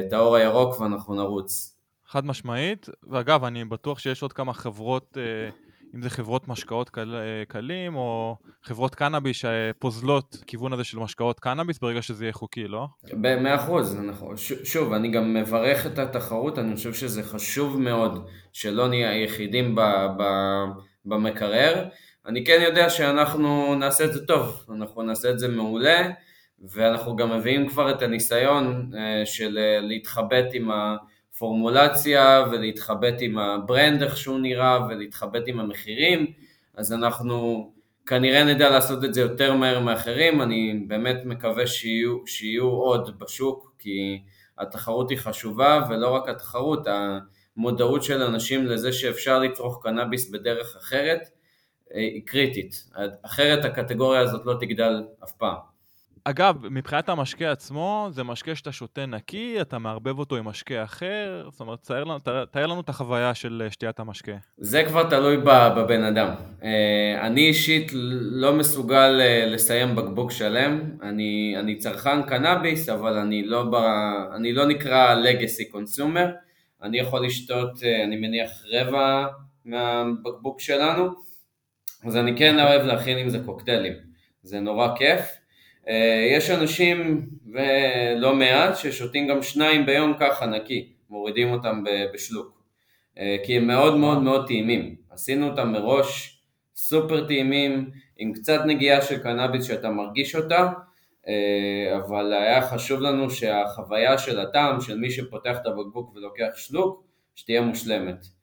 S4: את האור הירוק ואנחנו נרוץ.
S2: חד משמעית, ואגב, אני בטוח שיש עוד כמה חברות, אה, אם זה חברות משקאות קל, אה, קלים, או חברות קנאביס שפוזלות כיוון הזה של משקאות קנאביס ברגע שזה יהיה חוקי, לא?
S4: במאה אחוז, נכון. שוב, אני גם מברך את התחרות, אני חושב שזה חשוב מאוד שלא נהיה היחידים במקרר. אני כן יודע שאנחנו נעשה את זה טוב, אנחנו נעשה את זה מעולה, ואנחנו גם מביאים כבר את הניסיון אה, של אה, להתחבט עם הפורמולציה ולהתחבט עם הברנד איך שהוא נראה ולהתחבט עם המחירים, אז אנחנו כנראה נדע לעשות את זה יותר מהר מאחרים, אני באמת מקווה שיהיו, שיהיו עוד בשוק, כי התחרות היא חשובה, ולא רק התחרות, המודעות של אנשים לזה שאפשר לצרוך קנאביס בדרך אחרת, היא קריטית. אחרת הקטגוריה הזאת לא תגדל אף פעם.
S2: אגב, מבחינת המשקה עצמו, זה משקה שאתה שותה נקי, אתה מערבב אותו עם משקה אחר, זאת אומרת, תאר לנו, תאר לנו את החוויה של אה, שתיית המשקה.
S4: זה כבר תלוי בבן אדם. אה, אני אישית לא מסוגל אה, לסיים בקבוק שלם, אני, אני צרכן קנאביס, אבל אני לא, ב, אני לא נקרא legacy consumer, אני יכול לשתות, אני מניח, רבע מהבקבוק שלנו, אז אני כן אוהב להכין עם זה קוקטיילים, זה נורא כיף. אה, יש אנשים, ולא מעט, ששותים גם שניים ביום ככה נקי, מורידים אותם בשלוק, אה, כי הם מאוד מאוד מאוד טעימים. עשינו אותם מראש סופר טעימים, עם קצת נגיעה של קנאביס שאתה מרגיש אותה, אה, אבל היה חשוב לנו שהחוויה של הטעם, של מי שפותח את הבקבוק ולוקח שלוק, שתהיה מושלמת.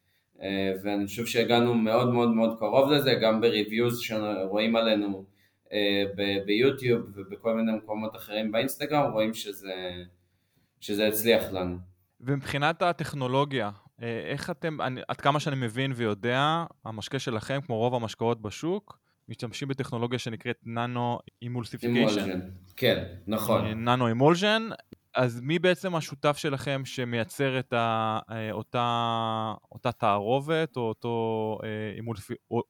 S4: ואני חושב שהגענו מאוד מאוד מאוד קרוב לזה, גם בריוויוז שרואים עלינו אה, ביוטיוב ובכל מיני מקומות אחרים באינסטגרם, רואים שזה, שזה הצליח לנו.
S2: ומבחינת הטכנולוגיה, אה, איך אתם, אני, עד כמה שאני מבין ויודע, המשקה שלכם, כמו רוב המשקאות בשוק, משתמשים בטכנולוגיה שנקראת nano emulsification.
S4: כן, נכון.
S2: nano emulsion, אז מי בעצם השותף שלכם שמייצר את ה, אה, אותה, אותה תערובת או אותו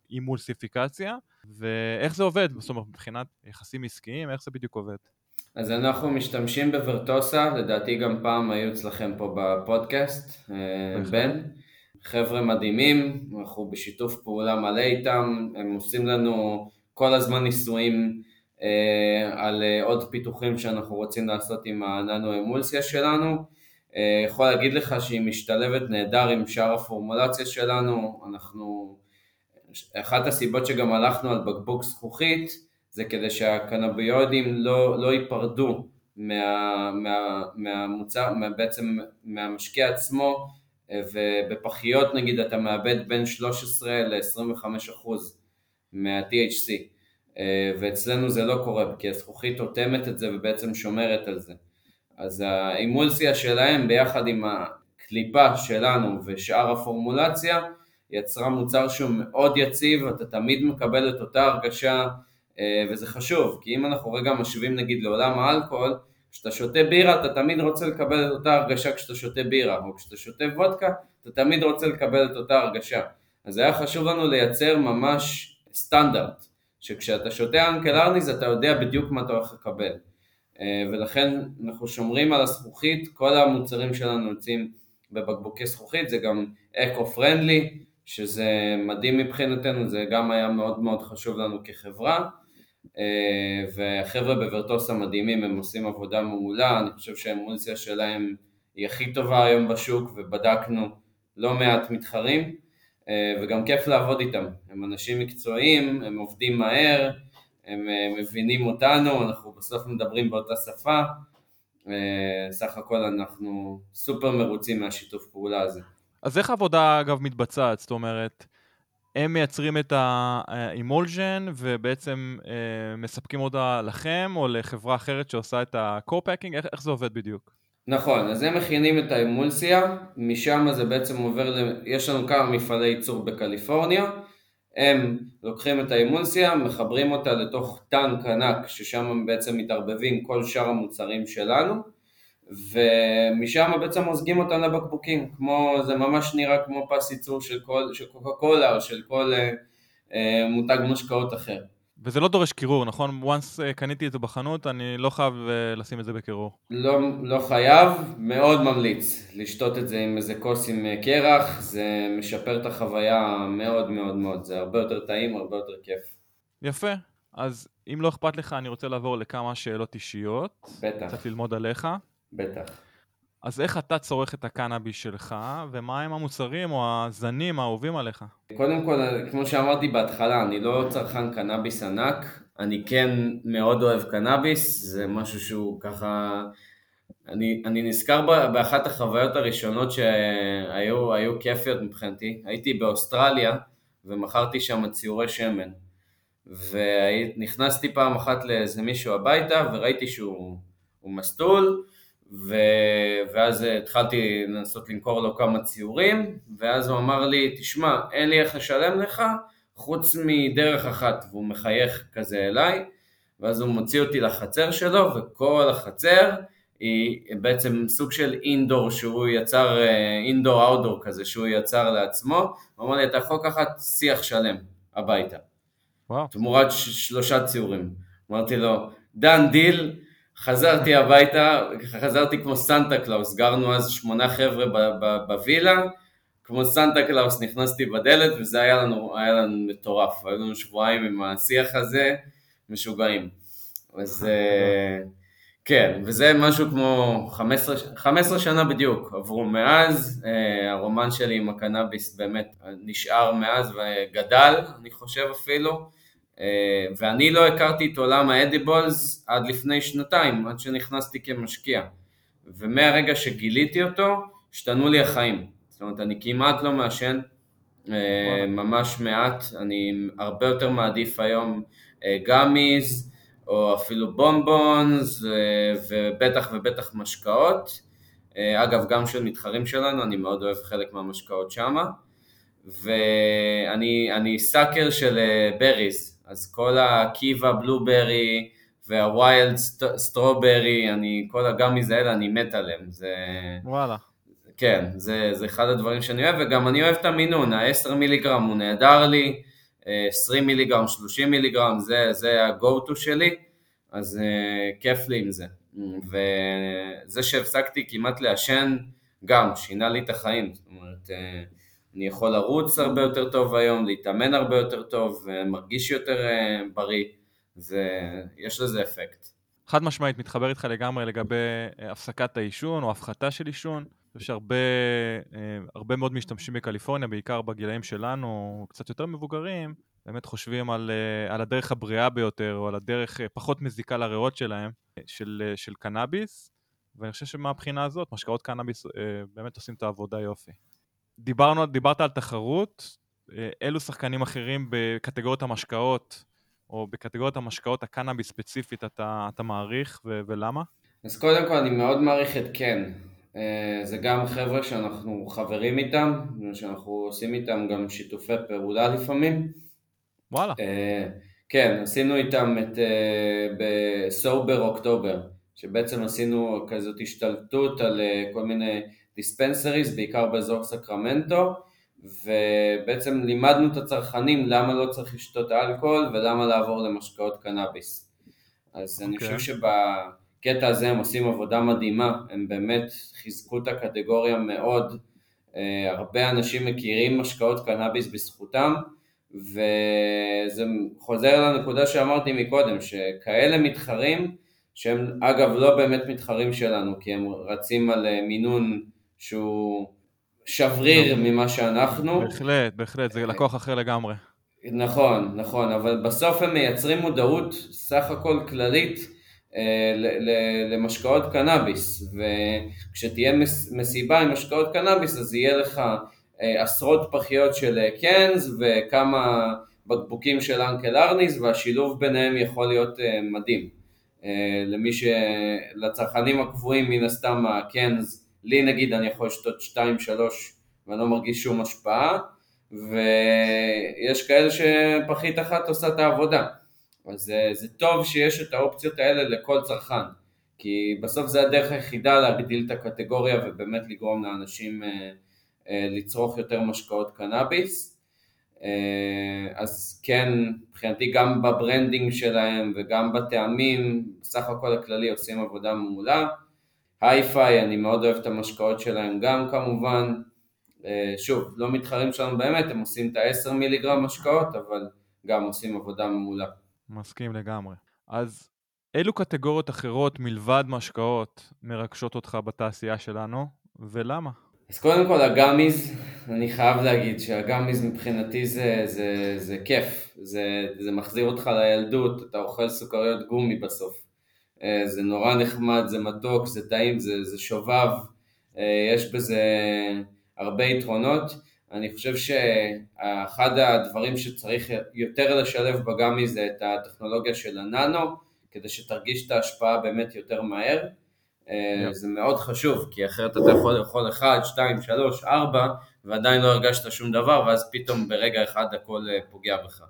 S2: אימולסיפיקציה? ואיך זה עובד, זאת אומרת, מבחינת יחסים עסקיים, איך זה בדיוק עובד?
S4: אז אנחנו משתמשים ב Vertosa, לדעתי גם פעם היו אצלכם פה בפודקאסט, אה, בן. חבר'ה מדהימים, אנחנו בשיתוף פעולה מלא איתם, הם עושים לנו כל הזמן ניסויים אה, על אה, עוד פיתוחים שאנחנו רוצים לעשות עם הננו אמולסיה שלנו. אה, יכול להגיד לך שהיא משתלבת נהדר עם שאר הפורמולציה שלנו, אנחנו אחת הסיבות שגם הלכנו על בקבוק זכוכית זה כדי שהקנביואידים לא, לא ייפרדו מה, מה, מהמוצר, מה, בעצם מהמשקה עצמו ובפחיות נגיד אתה מאבד בין 13 ל-25 אחוז מה-THC ואצלנו זה לא קורה כי הזכוכית אוטמת את זה ובעצם שומרת על זה אז האימולסיה שלהם ביחד עם הקליפה שלנו ושאר הפורמולציה יצרה מוצר שהוא מאוד יציב, אתה תמיד מקבל את אותה הרגשה אה, וזה חשוב, כי אם אנחנו רגע משווים נגיד לעולם האלכוהול, כשאתה שותה בירה אתה תמיד רוצה לקבל את אותה הרגשה כשאתה שותה בירה, או כשאתה שותה וודקה אתה תמיד רוצה לקבל את אותה הרגשה. אז היה חשוב לנו לייצר ממש סטנדרט, שכשאתה שותה אנקל ארניס אתה יודע בדיוק מה אתה הולך לקבל. אה, ולכן אנחנו שומרים על הזכוכית, כל המוצרים שלנו יוצאים בבקבוקי זכוכית, זה גם אקו-פרנדלי, שזה מדהים מבחינתנו, זה גם היה מאוד מאוד חשוב לנו כחברה, אה, והחבר'ה בוורטוסה מדהימים, הם עושים עבודה מעולה, אני חושב שהאמולציה שלהם היא הכי טובה היום בשוק, ובדקנו לא מעט מתחרים, וגם כיף לעבוד איתם, הם אנשים מקצועיים, הם עובדים מהר, הם אה, מבינים אותנו, אנחנו בסוף מדברים באותה שפה, סך הכל אנחנו סופר מרוצים מהשיתוף פעולה הזה.
S2: אז איך העבודה, אגב, מתבצעת? זאת אומרת, הם מייצרים את האימולג'ן ובעצם אה, מספקים אותה לכם או לחברה אחרת שעושה את ה-co-packing? איך, איך זה עובד בדיוק?
S4: נכון, אז הם מכינים את האמולסיה, משם זה בעצם עובר, ל... יש לנו כמה מפעלי ייצור בקליפורניה, הם לוקחים את האמולסיה, מחברים אותה לתוך טנק ענק, ששם הם בעצם מתערבבים כל שאר המוצרים שלנו, ומשם בעצם מוזגים אותם לבקבוקים, כמו, זה ממש נראה כמו פס ייצור של, קוקה קולה או של כל אה, אה, מותג משקאות אחר.
S2: וזה לא דורש קירור, נכון? once אה, קניתי את זה בחנות, אני לא חייב אה, לשים את זה בקירור.
S4: לא, לא חייב, מאוד ממליץ לשתות את זה עם איזה כוס עם אה, קרח, זה משפר את החוויה מאוד מאוד מאוד, זה הרבה יותר טעים, הרבה יותר כיף.
S2: יפה, אז אם לא אכפת לך, אני רוצה לעבור לכמה שאלות אישיות.
S4: בטח.
S2: קצת ללמוד עליך.
S4: בטח.
S2: אז איך אתה צורך את הקנאביס שלך, ומה הם המוצרים או הזנים האהובים עליך?
S4: קודם כל, כמו שאמרתי בהתחלה, אני לא צרכן קנאביס ענק, אני כן מאוד אוהב קנאביס, זה משהו שהוא ככה... אני, אני נזכר באחת החוויות הראשונות שהיו כיפיות מבחינתי, הייתי באוסטרליה ומכרתי שם ציורי שמן. ונכנסתי פעם אחת לאיזה מישהו הביתה וראיתי שהוא מסטול, ו... ואז התחלתי לנסות למכור לו כמה ציורים, ואז הוא אמר לי, תשמע, אין לי איך לשלם לך חוץ מדרך אחת, והוא מחייך כזה אליי, ואז הוא מוציא אותי לחצר שלו, וכל החצר היא בעצם סוג של אינדור שהוא יצר, אינדור אאוטדור כזה שהוא יצר לעצמו, הוא אמר לי, אתה יכול לקחת שיח שלם הביתה. וואו. תמורת שלושה ציורים. אמרתי לו, done deal, חזרתי הביתה, חזרתי כמו סנטה קלאוס, גרנו אז שמונה חבר'ה בווילה, כמו סנטה קלאוס נכנסתי בדלת וזה היה לנו, היה לנו מטורף, היו לנו שבועיים עם השיח הזה, משוגעים. אז אה, כן, וזה משהו כמו 15, 15 שנה בדיוק עברו מאז, אה, הרומן שלי עם הקנאביס באמת נשאר מאז וגדל, אני חושב אפילו. אה, ואני לא הכרתי את עולם האדיבולס עד לפני שנתיים, עד שנכנסתי כמשקיע. ומהרגע שגיליתי אותו, השתנו לי החיים. זאת אומרת, אני כמעט לא מעשן, אה, ממש מעט, אני הרבה יותר מעדיף היום גאמיז, אה, או אפילו בונבונס, ובטח ובטח משקאות. אגב, גם של מתחרים שלנו, אני מאוד אוהב חלק מהמשקאות שמה. ואני sucker של berries, אז כל ה-Kiva blueberry וה-wild strawberry, אני, כל ה-gummies האלה, אני מת עליהם. זה...
S2: וואלה.
S4: כן, זה, זה אחד הדברים שאני אוהב, וגם אני אוהב את המינון, ה-10 מיליגרם הוא נהדר לי, 20 מיליגרם, 30 מיליגרם, זה, זה ה-go to שלי, אז uh, כיף לי עם זה. וזה שהפסקתי כמעט לעשן, גם שינה לי את החיים, זאת אומרת, uh, אני יכול לרוץ הרבה יותר טוב היום, להתאמן הרבה יותר טוב, מרגיש יותר אה, בריא, ויש לזה אפקט.
S2: חד משמעית, מתחבר איתך לגמרי לגבי אה, הפסקת העישון או הפחתה של עישון. יש הרבה, אה, הרבה מאוד משתמשים בקליפורניה, בעיקר בגילאים שלנו, קצת יותר מבוגרים, באמת חושבים על, על הדרך הבריאה ביותר, או על הדרך פחות מזיקה לריאות שלהם, של, של קנאביס, ואני חושב שמהבחינה הזאת, משקאות קנאביס באמת עושים את העבודה יופי. דיברנו, דיברת על תחרות, אה, אילו שחקנים אחרים בקטגוריות המשקאות, או בקטגוריות המשקאות הקנאביס ספציפית אתה, אתה מעריך ו- ולמה?
S4: אז קודם כל אני מאוד מעריך את. אה, זה גם חבר'ה שאנחנו חברים איתם, שאנחנו עושים איתם גם שיתופי פעולה לפעמים.
S2: וואלה.
S4: אה, כן, עשינו איתם את בסובר אוקטובר, שבעצם עשינו כזאת השתלטות על כל מיני דיספנסריז, בעיקר באזור סקרמנטו, ובעצם לימדנו את הצרכנים למה לא צריך לשתות אלכוהול ולמה לעבור למשקאות קנאביס. אז okay. אני אוקיי. חושב שבקטע הזה הם עושים עבודה מדהימה, הם באמת חיזקו את הקטגוריה מאוד, אה, הרבה אנשים מכירים משקאות קנאביס בזכותם, וזה חוזר לנקודה שאמרתי מקודם, שכאלה מתחרים, שהם אגב לא באמת מתחרים שלנו, כי הם רצים על אה, מינון שהוא שבריר נכון. ממה שאנחנו.
S2: בהחלט, בהחלט, זה לקוח אחר לגמרי.
S4: נכון, נכון, אבל בסוף הם מייצרים מודעות סך הכל כללית אה, למשקאות קנאביס, וכשתהיה מסיבה עם משקאות קנאביס אז יהיה לך אה, עשרות פחיות של אה, קנס וכמה בקבוקים של אנקל ארניס והשילוב ביניהם יכול להיות מדהים. למי ש... לצרכנים הקבועים מן הסתם הקנס לי נגיד אני יכול לשתות 2-3 ואני לא מרגיש שום השפעה, ויש כאלה שפחית אחת עושה את העבודה. אז זה, זה טוב שיש את האופציות האלה לכל צרכן, כי בסוף זה הדרך היחידה להגדיל את הקטגוריה ובאמת לגרום לאנשים אה, אה, לצרוך יותר משקאות קנאביס. אה, אז כן, מבחינתי גם ב-branding שלהם וגם בטעמים, בסך הכל הכללי עושים עבודה מעולה. הייפיי, אני מאוד אוהב את המשקאות שלהם גם כמובן. אה, שוב, לא מתחרים שלנו באמת, הם עושים את ה-10 מיליגרם משקאות, אבל גם עושים עבודה מעולה.
S2: מסכים לגמרי. אז אילו קטגוריות אחרות מלבד משקאות מרגשות אותך בתעשייה שלנו, ולמה?
S4: אז קודם כל הגאמיז, אני חייב להגיד שהגאמיז מבחינתי זה, זה, זה כיף, זה, זה מחזיר אותך לילדות, אתה אוכל סוכריות גומי בסוף. אה, זה נורא נחמד, זה מתוק, זה טעים, זה, זה שובב, אה, יש בזה הרבה יתרונות. אני חושב שאחד הדברים שצריך יותר לשלב בגמי זה את הטכנולוגיה של הננו, כדי שתרגיש את ההשפעה באמת יותר מהר. Yeah. זה מאוד חשוב, כי אחרת אתה יכול לאכול 1, 2, 3, 4, ועדיין לא הרגשת שום דבר, ואז פתאום ברגע אחד הכל פוגע בך.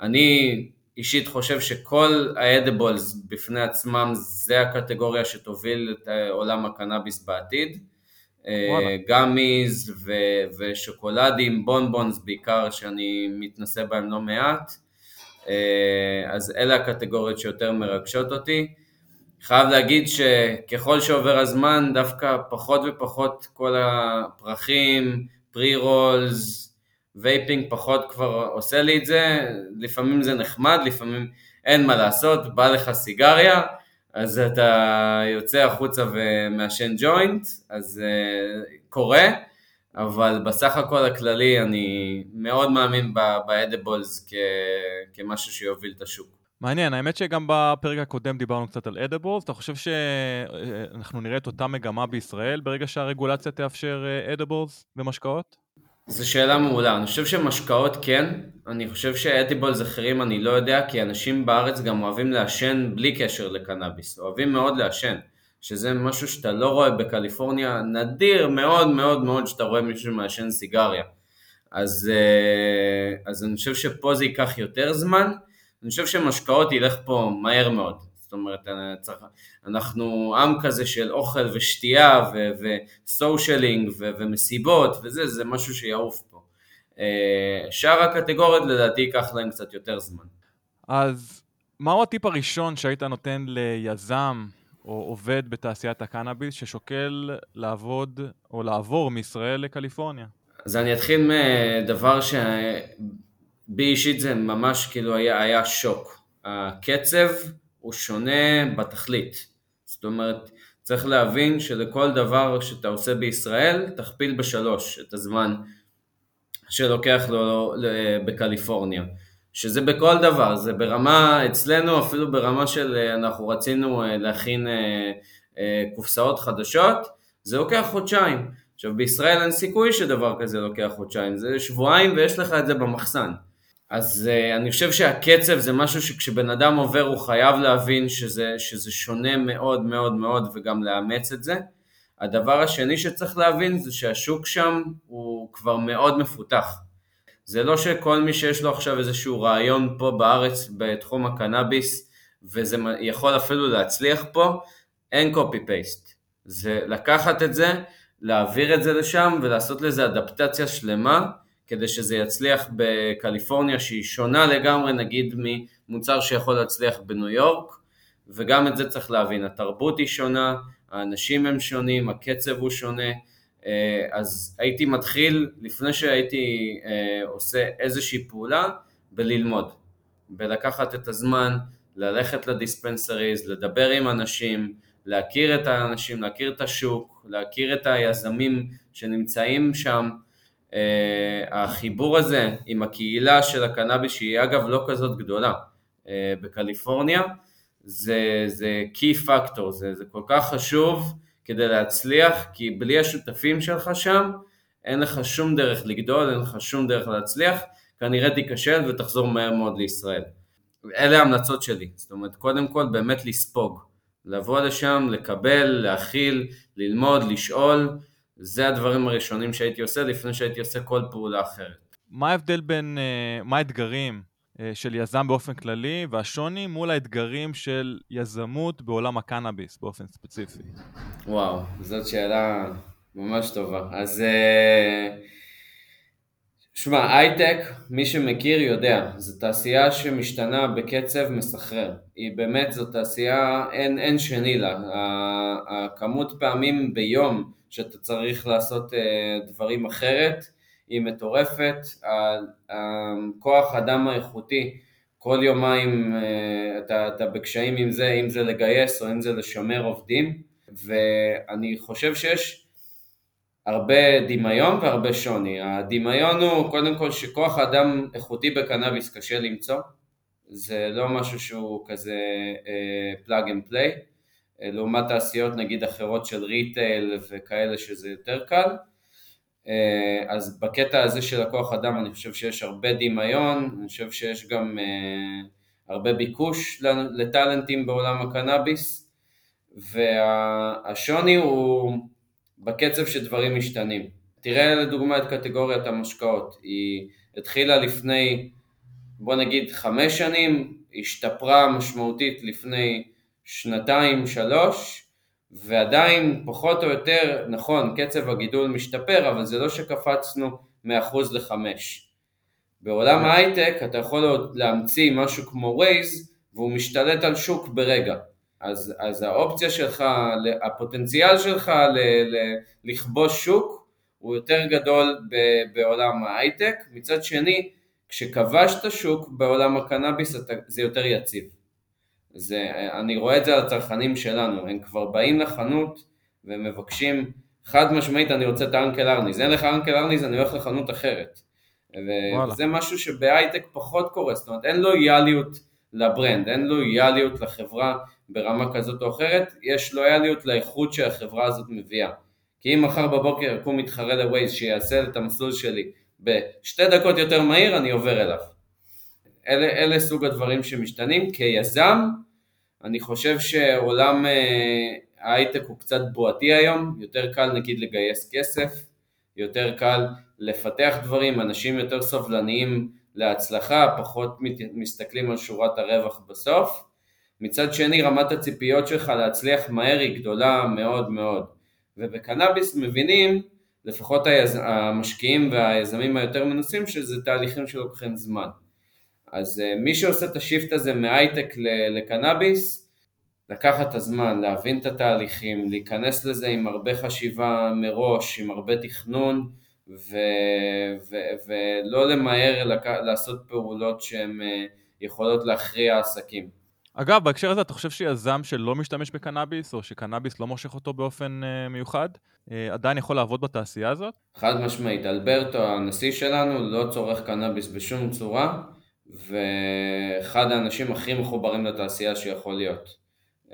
S4: אני אישית חושב שכל האדיבולס בפני עצמם זה הקטגוריה שתוביל את עולם הקנאביס בעתיד. gummies ו- ושוקולדים, bonbons בעיקר שאני מתנסה בהם לא מעט. אז אלה הקטגוריות שיותר מרגשות אותי. חייב להגיד שככל שעובר הזמן דווקא פחות ופחות כל הפרחים, pre-rolls, vaping פחות כבר עושה לי את זה, לפעמים זה נחמד, לפעמים אין מה לעשות, בא לך סיגריה, אז אתה יוצא החוצה ומעשן ג'וינט, אז uh, קורה, אבל בסך הכל הכללי אני מאוד מאמין באדיבולס כמשהו שיוביל את השוק.
S2: מעניין, האמת שגם בפרק הקודם דיברנו קצת על אדיבולס, אתה חושב שאנחנו נראה את אותה מגמה בישראל ברגע שהרגולציה תאפשר אדיבולס במשקאות?
S4: זו שאלה מעולה, אני חושב שמשקאות כן, אני חושב שאדיבולס אחרים אני לא יודע, כי אנשים בארץ גם אוהבים לעשן בלי קשר לקנאביס, אוהבים מאוד לעשן, שזה משהו שאתה לא רואה בקליפורניה, נדיר מאוד מאוד מאוד שאתה רואה מישהו מעשן סיגריה. אז, אה, אז אני חושב שפה זה ייקח יותר זמן, אני חושב שמשקאות ילך פה מהר מאוד. זאת אומרת, צריך, אנחנו עם כזה של אוכל ושתייה וסושיאלינג ומסיבות וזה, זה משהו שיעוף פה. אה, שאר הקטגוריות לדעתי ייקח להם קצת יותר זמן.
S2: אז מהו הטיפ הראשון שהיית נותן ליזם או עובד בתעשיית הקנאביס ששוקל לעבוד או לעבור מישראל לקליפורניה?
S4: אז אני אתחיל מדבר שבי אישית זה ממש כאילו היה, היה שוק. הקצב הוא שונה בתכלית. זאת אומרת, צריך להבין שלכל דבר שאתה עושה בישראל, תכפיל בשלוש את הזמן שלוקח לו בקליפורניה. שזה בכל דבר, זה ברמה, אצלנו אפילו ברמה של אנחנו רצינו אה, להכין אה, אה, קופסאות חדשות, זה לוקח חודשיים. עכשיו בישראל אין סיכוי שדבר כזה לוקח חודשיים, זה שבועיים ויש לך את זה במחסן. אז uh, אני חושב שהקצב זה משהו שכשבן אדם עובר הוא חייב להבין שזה, שזה שונה מאוד מאוד מאוד וגם לאמץ את זה. הדבר השני שצריך להבין זה שהשוק שם הוא כבר מאוד מפותח. זה לא שכל מי שיש לו עכשיו איזשהו רעיון פה בארץ בתחום הקנאביס וזה יכול אפילו להצליח פה, אין קופי פייסט. זה לקחת את זה, להעביר את זה לשם ולעשות לזה אדפטציה שלמה כדי שזה יצליח בקליפורניה שהיא שונה לגמרי נגיד ממוצר שיכול להצליח בניו יורק וגם את זה צריך להבין, התרבות היא שונה, האנשים הם שונים, הקצב הוא שונה. אה, אז הייתי מתחיל לפני שהייתי אה, עושה איזושהי פעולה בללמוד, בלקחת את הזמן, ללכת לדיספנסריז, לדבר עם אנשים, להכיר את האנשים, להכיר את השוק, להכיר את היזמים שנמצאים שם החיבור הזה עם הקהילה של הקנאביס, שהיא אגב לא כזאת גדולה uh, בקליפורניה, זה, זה key factor, זה, זה כל כך חשוב כדי להצליח, כי בלי השותפים שלך שם, אין לך שום דרך לגדול, אין לך שום דרך להצליח, כנראה תיכשל ותחזור מהר מאוד לישראל. אלה ההמלצות שלי, זאת אומרת, קודם כל באמת לספוג, לבוא לשם, לקבל, להכיל, ללמוד, לשאול, זה הדברים הראשונים שהייתי עושה לפני שהייתי עושה כל פעולה אחרת.
S2: מה ההבדל בין, אה, מה האתגרים אה, של יזם באופן כללי והשוני מול האתגרים של יזמות בעולם הקנאביס באופן ספציפי?
S4: וואו, זאת שאלה ממש טובה. אז אה, שמע, הייטק, מי שמכיר יודע, זו תעשייה שמשתנה בקצב מסחרר. היא באמת, זו תעשייה, אין, אין שני לה. הכמות פעמים ביום שאתה צריך לעשות אה, דברים אחרת, היא מטורפת, הכוח אדם האיכותי, כל יומיים אה, אתה, אתה בקשיים עם זה, אם זה לגייס או אם זה לשמר עובדים, ואני חושב שיש הרבה דמיון והרבה שוני. הדמיון הוא קודם כל שכוח אדם איכותי בקנאביס קשה למצוא, זה לא משהו שהוא כזה plug and play. לעומת תעשיות נגיד אחרות של retail וכאלה שזה יותר קל. אה, אז בקטע הזה של הכוח אדם אני חושב שיש הרבה דמיון, אני חושב שיש גם אה, הרבה ביקוש לטאלנטים בעולם הקנאביס, והשוני הוא בקצב שדברים משתנים. תראה לדוגמה את קטגוריית המשקאות, היא התחילה לפני בוא נגיד חמש שנים, השתפרה משמעותית לפני שנתיים, שלוש, ועדיין פחות או יותר, נכון, קצב הגידול משתפר, אבל זה לא שקפצנו מאחוז לחמש. בעולם ההייטק אתה יכול להמציא משהו כמו Waze והוא משתלט על שוק ברגע. אז, אז האופציה שלך, הפוטנציאל שלך ל, ל, לכבוש שוק הוא יותר גדול ב, בעולם ההייטק. מצד שני, כשכבשת שוק בעולם הקנאביס זה יותר יציב. זה, אני רואה את זה על הצרכנים שלנו, הם כבר באים לחנות ומבקשים חד משמעית אני רוצה את האנקל ארניז, אין לך אנקל ארניז אני הולך לחנות אחרת. וזה משהו שבהייטק פחות קורה, זאת אומרת אין לויאליות לברנד, אין לויאליות לחברה ברמה כזאת או אחרת, יש לויאליות לאיכות שהחברה הזאת מביאה. כי אם מחר בבוקר יקום מתחרה לווייז שיעשה את המסלול שלי בשתי דקות יותר מהיר, אני עובר אליו. אלה, אלה סוג הדברים שמשתנים. כיזם, אני חושב שעולם אה, ההייטק הוא קצת בועתי היום, יותר קל נגיד לגייס כסף, יותר קל לפתח דברים, אנשים יותר סובלניים להצלחה, פחות מסתכלים על שורת הרווח בסוף. מצד שני רמת הציפיות שלך להצליח מהר היא גדולה מאוד מאוד. ובקנאביס מבינים, לפחות. המשקיעים והיזמים היותר מנוסים, שזה תהליכים שלוקחים זמן. אז uh, מי שעושה את השיפט הזה מהייטק לקנאביס, לקחת את הזמן, להבין את התהליכים, להיכנס לזה עם הרבה חשיבה מראש, עם הרבה תכנון, ו... ו... ולא למהר לק... לעשות פעולות שהן uh, יכולות להכריע עסקים.
S2: אגב, בהקשר הזה, אתה חושב שיזם שלא משתמש בקנאביס, או שקנאביס לא מושך אותו באופן uh, מיוחד, uh, עדיין יכול לעבוד בתעשייה הזאת?
S4: חד משמעית, אלברטו, הנשיא שלנו, לא צורך קנאביס בשום צורה, ואחד האנשים הכי מחוברים לתעשייה שיכול להיות. Uh,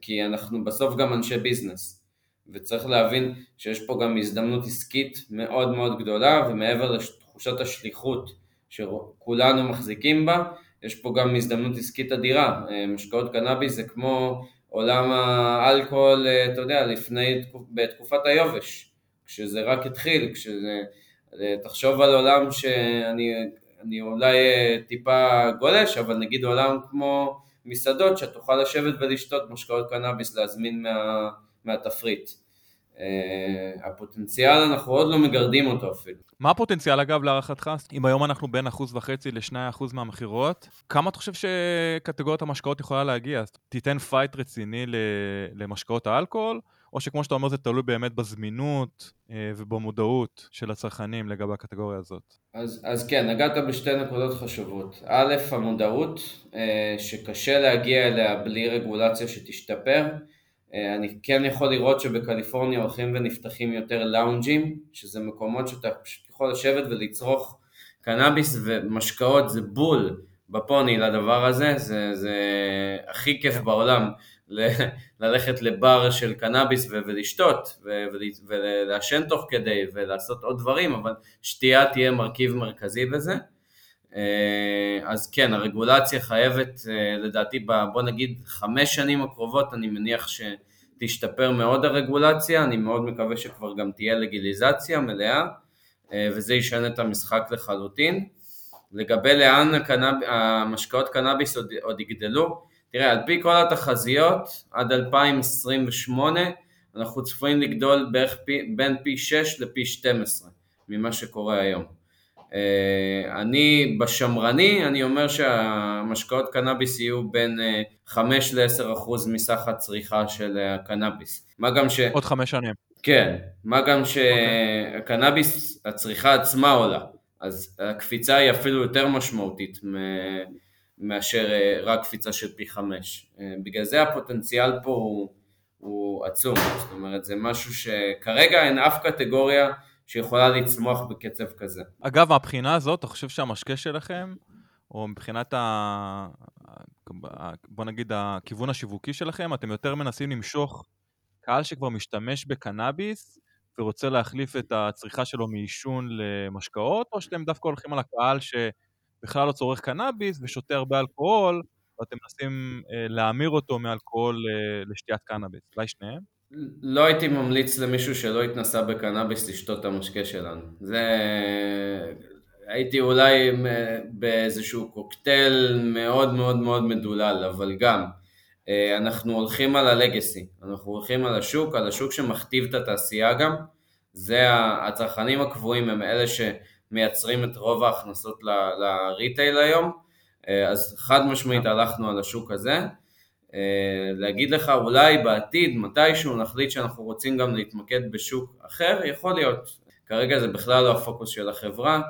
S4: כי אנחנו בסוף גם אנשי ביזנס, וצריך להבין שיש פה גם הזדמנות עסקית מאוד מאוד גדולה, ומעבר לתחושת השליחות שכולנו מחזיקים בה, יש פה גם הזדמנות עסקית אדירה, אה, משקאות קנאביס זה כמו עולם האלכוהול, אה, אתה יודע, לפני, בתקופת היובש, כשזה רק התחיל, כשזה, אה, תחשוב על עולם שאני אולי טיפה גולש, אבל נגיד עולם כמו מסעדות, שתוכל לשבת ולשתות משקאות קנאביס, להזמין מה, מהתפריט. Uh, הפוטנציאל אנחנו עוד לא מגרדים אותו אפילו.
S2: מה הפוטנציאל אגב להערכתך? אם היום אנחנו בין אחוז וחצי לשני אחוז מהמכירות, כמה אתה חושב שקטגוריית המשקאות יכולה להגיע? תיתן fight רציני למשקאות האלכוהול, או שכמו שאתה אומר זה תלוי באמת בזמינות אה, ובמודעות של הצרכנים לגבי הקטגוריה הזאת?
S4: אז, אז כן, נגעת בשתי נקודות חשובות. א', המודעות, אה, שקשה להגיע אליה בלי רגולציה שתשתפר. אה, אני כן יכול לראות שבקליפורניה הולכים ונפתחים יותר לאונג'ים, שזה מקומות שאתה פשוט יכול לשבת ולצרוך קנאביס ומשקאות, זה בול בפוני לדבר הזה, זה, זה הכי כיף בעולם ל- ללכת לבר של קנאביס ו- ולשתות ולעשן תוך כדי ולעשות עוד דברים, אבל שתייה תהיה מרכיב מרכזי בזה. אה, אז כן, הרגולציה חייבת, אה, לדעתי, בוא נגיד חמש שנים הקרובות, אני מניח שתשתפר מאוד הרגולציה, אני מאוד מקווה שכבר גם תהיה לגיליזציה מלאה, אה, וזה ישנה את המשחק לחלוטין. לגבי לאן הקנאב... המשקאות קנאביס עוד, עוד יגדלו, תראה, על פי כל התחזיות, עד 2028 אנחנו צפויים לגדול בערך פי, בין פי 6 לפי 12 ממה שקורה היום. אה, אני בשמרני, אני אומר שהמשקאות קנאביס יהיו בין 5 אה, ל-10% מסך הצריכה של הקנאביס. מה גם ש...
S2: עוד חמש שנים.
S4: כן, מה גם שהקנאביס, הצריכה עצמה עולה, אז הקפיצה היא אפילו יותר משמעותית מאשר אה, רק קפיצה של פי 5. בגלל זה הפוטנציאל פה הוא, הוא עצום, זאת אומרת זה משהו שכרגע אין אף קטגוריה שיכולה לצמוח בקצב כזה.
S2: אגב, מהבחינה הזאת, אתה חושב שהמשקה שלכם, או מבחינת ה... בוא נגיד הכיוון השיווקי שלכם, אתם יותר מנסים למשוך קהל שכבר משתמש בקנאביס, ורוצה להחליף את הצריכה שלו מעישון למשקאות, או שאתם דווקא הולכים על הקהל שבכלל לא צורך קנאביס ושותה הרבה אלכוהול, ואתם מנסים אה, להמיר אותו מאלכוהול אה, לשתיית קנאביס, אולי שניהם?
S4: לא הייתי ממליץ למישהו שלא התנסה בקנאביס לשתות את המשקה שלנו. זה... הייתי אולי באיזשהו קוקטייל מאוד מאוד מאוד מדולל, אבל גם, אה, אנחנו הולכים על הלגסי, אנחנו הולכים על השוק, על השוק שמכתיב את התעשייה גם, זה הצרכנים הקבועים הם אלה שמייצרים את רוב ההכנסות לריטייל היום, אה, אז חד משמעית הלכנו על השוק הזה. אה, להגיד לך אולי בעתיד, מתישהו נחליט שאנחנו רוצים גם להתמקד בשוק אחר, יכול להיות. כרגע זה בכלל לא הפוקוס של החברה,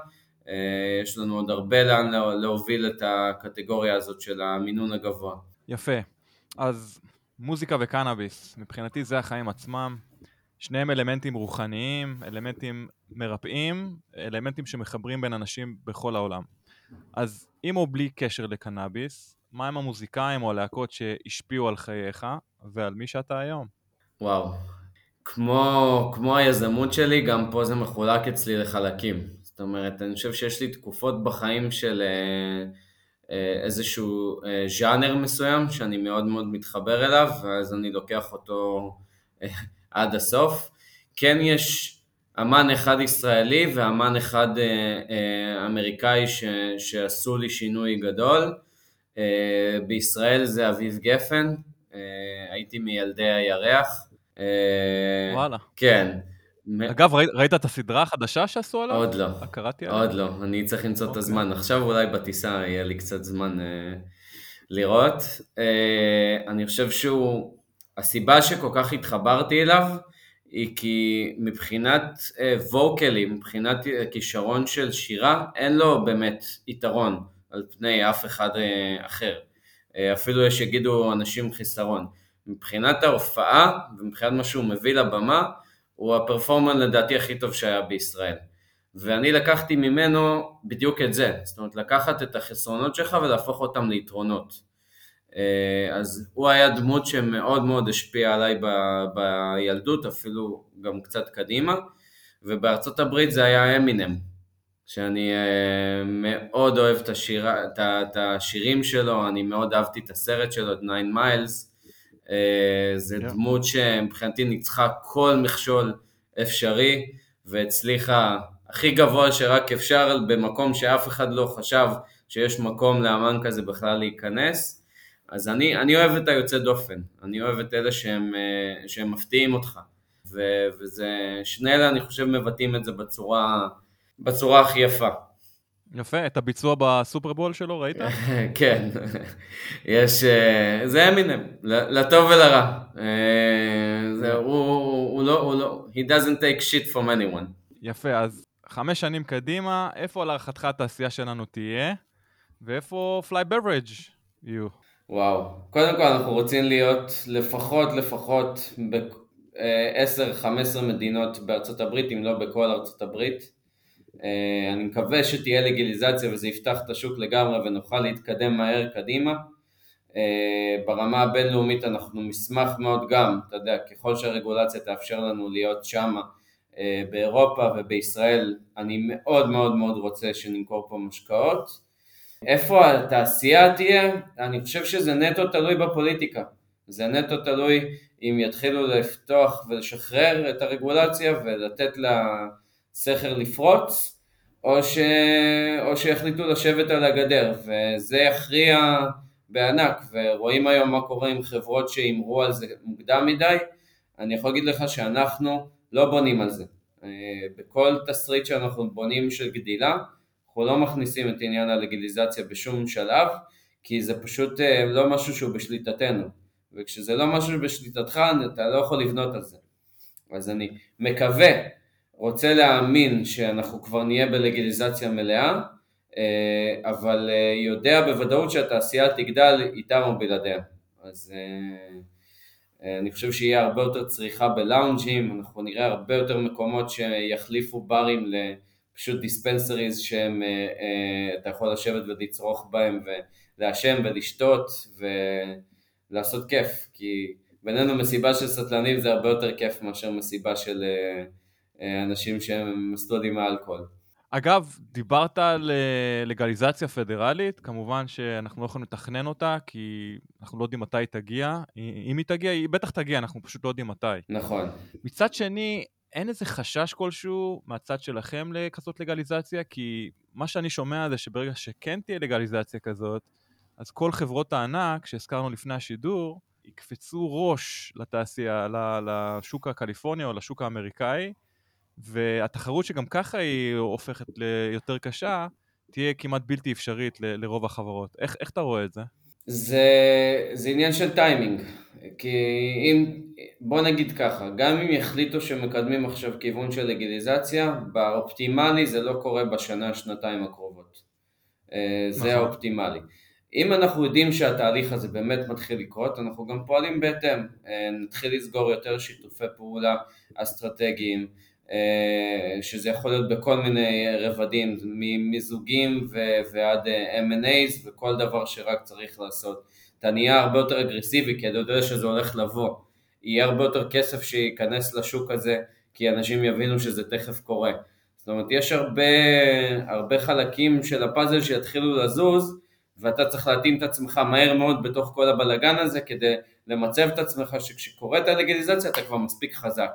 S4: יש לנו עוד הרבה לאן להוביל את הקטגוריה הזאת של המינון הגבוה.
S2: יפה. אז מוזיקה וקנאביס, מבחינתי זה החיים עצמם. שניהם אלמנטים רוחניים, אלמנטים מרפאים, אלמנטים שמחברים בין אנשים בכל העולם. אז עם או בלי קשר לקנאביס, מה הם המוזיקאים או הלהקות שהשפיעו על חייך ועל מי שאתה היום?
S4: וואו, כמו, כמו היזמות שלי, גם פה זה מחולק אצלי לחלקים. זאת אומרת, אני חושב שיש לי תקופות בחיים של... Uh, אה, איזשהו אה, ז'אנר מסוים שאני מאוד מאוד מתחבר אליו, ואז אני לוקח אותו אה, עד הסוף. כן יש אמן אחד ישראלי ואמן אחד אמריקאי ש, שעשו לי שינוי גדול. בישראל זה אביב גפן, הייתי מילדי הירח.
S2: וואלה.
S4: כן.
S2: אגב, ראית, ראית את הסדרה החדשה שעשו עליו?
S4: עוד לא.
S2: קראתי
S4: עליו? עוד לא, אני צריך למצוא okay. את אוקיי. הזמן. עכשיו אולי בטיסה יהיה לי קצת זמן אה, לראות. אה, אני חושב שהוא, הסיבה שכל כך התחברתי אליו, היא כי מבחינת אה, ווקלי, מבחינת אה, כישרון של שירה, אין לו באמת יתרון על פני אף אחד אה, אחר. אה, אפילו יש שיגידו אנשים חיסרון. מבחינת ההופעה ומבחינת מה שהוא מביא לבמה, הוא הפרפורמן לדעתי הכי טוב שהיה בישראל. ואני לקחתי ממנו בדיוק את זה, זאת אומרת לקחת את החסרונות שלך ולהפוך אותם ליתרונות. אה, אז הוא היה דמות שמאוד מאוד השפיעה עליי ב, בילדות, אפילו גם קצת קדימה, ובארצות הברית זה היה אמינם, שאני אה, מאוד אוהב את, השיר, את השירים שלו, אני מאוד אהבתי את הסרט שלו, את 9 מיילס, זה yeah. דמות שמבחינתי ניצחה כל מכשול אפשרי והצליחה הכי גבוה שרק אפשר במקום שאף אחד לא חשב שיש מקום לאמן כזה בכלל להיכנס. אז אני, אני אוהב את היוצא דופן, אני אוהב את אלה שהם, אה, שהם מפתיעים אותך. ו, וזה, שני אלה אני חושב מבטאים את זה בצורה, בצורה הכי יפה.
S2: יפה, את הביצוע בסופרבול שלו ראית?
S4: כן, יש, אה, זה אמינם, לטוב ולרע. אה, זה, הוא, הוא לא, הוא לא, he doesn't take shit from anyone.
S2: יפה, אז חמש שנים קדימה, איפה להערכתך התעשייה שלנו תהיה, ואיפה פליי בברג' יהיו?
S4: וואו, קודם כל אנחנו רוצים להיות לפחות לפחות ב-10-15 מדינות בארצות הברית, אם לא בכל ארצות הברית. אה, אני מקווה שתהיה לגיליזציה וזה יפתח את השוק לגמרי ונוכל להתקדם מהר קדימה. אה, ברמה הבינלאומית אנחנו נשמח מאוד גם, אתה יודע, ככל שהרגולציה תאפשר לנו להיות שמה אה, באירופה ובישראל, אני מאוד מאוד מאוד רוצה שנמכור פה משקאות. איפה התעשייה תהיה? אני חושב שזה נטו תלוי בפוליטיקה. זה נטו תלוי אם יתחילו לפתוח ולשחרר את הרגולציה ולתת לסכר לפרוץ, או, ש... או שיחליטו לשבת על הגדר, וזה יכריע בענק, ורואים היום מה קורה עם חברות שהימרו על זה מוקדם מדי, אני יכול להגיד לך שאנחנו לא בונים על זה. אה, בכל תסריט שאנחנו בונים של גדילה, אנחנו לא מכניסים את עניין הלגליזציה בשום שלב, כי זה פשוט אה, לא משהו שהוא בשליטתנו, וכשזה לא משהו בשליטתך, אתה לא יכול לבנות על זה. אז אני מקווה, רוצה להאמין שאנחנו כבר נהיה בלגליזציה מלאה, אה, אבל יודע בוודאות שהתעשייה תגדל איתם או בלעדיה. אז אני חושב שיהיה הרבה יותר צריכה בלאונג'ים, אנחנו נראה הרבה יותר מקומות שיחליפו ברים לפשוט דיספנסריז שהם, אה, אה, אתה יכול לשבת ולצרוך בהם ולעשן ולשתות ולעשות כיף, כי בינינו מסיבה של סטלנים זה הרבה יותר כיף מאשר מסיבה של אנשים שהם סטודים האלכוהול.
S2: אגב, דיברת על לגליזציה פדרלית, כמובן שאנחנו לא יכולים לתכנן אותה, כי אנחנו לא יודעים מתי היא תגיע. אם היא תגיע, היא בטח תגיע, אנחנו פשוט לא יודעים מתי.
S4: נכון.
S2: מצד שני, אין איזה חשש כלשהו מהצד שלכם לכזאת לגליזציה? כי מה שאני שומע זה שברגע שכן תהיה לגליזציה כזאת, אז כל חברות הענק שהזכרנו לפני השידור, יקפצו ראש לתעשייה, לשוק הקליפורני או לשוק האמריקאי, והתחרות שגם ככה היא הופכת ליותר קשה, תהיה כמעט בלתי אפשרית לרוב החברות. איך, איך אתה רואה את זה?
S4: זה, זה עניין של טיימינג, כי אם, בוא נגיד ככה, גם אם יחליטו שמקדמים עכשיו כיוון של לגיליזציה, באופטימלי זה לא קורה בשנה, שנתיים הקרובות. אה, זה נכון. האופטימלי. אם אנחנו יודעים שהתהליך הזה באמת מתחיל לקרות, אנחנו גם פועלים בהתאם. אה, נתחיל לסגור יותר שיתופי פעולה אסטרטגיים, שזה יכול להיות בכל מיני רבדים, ממיזוגים ועד אה, M&A's וכל דבר שרק צריך לעשות. אתה נהיה הרבה יותר אגרסיבי כי אתה יודע שזה הולך לבוא. יהיה הרבה יותר כסף שייכנס לשוק הזה כי אנשים יבינו שזה תכף קורה. זאת אומרת, יש הרבה, הרבה חלקים של הפאזל שיתחילו לזוז ואתה צריך להתאים את עצמך מהר מאוד בתוך כל הבלגן הזה כדי למצב את עצמך שכשקורית הלגליזציה אתה כבר מספיק חזק.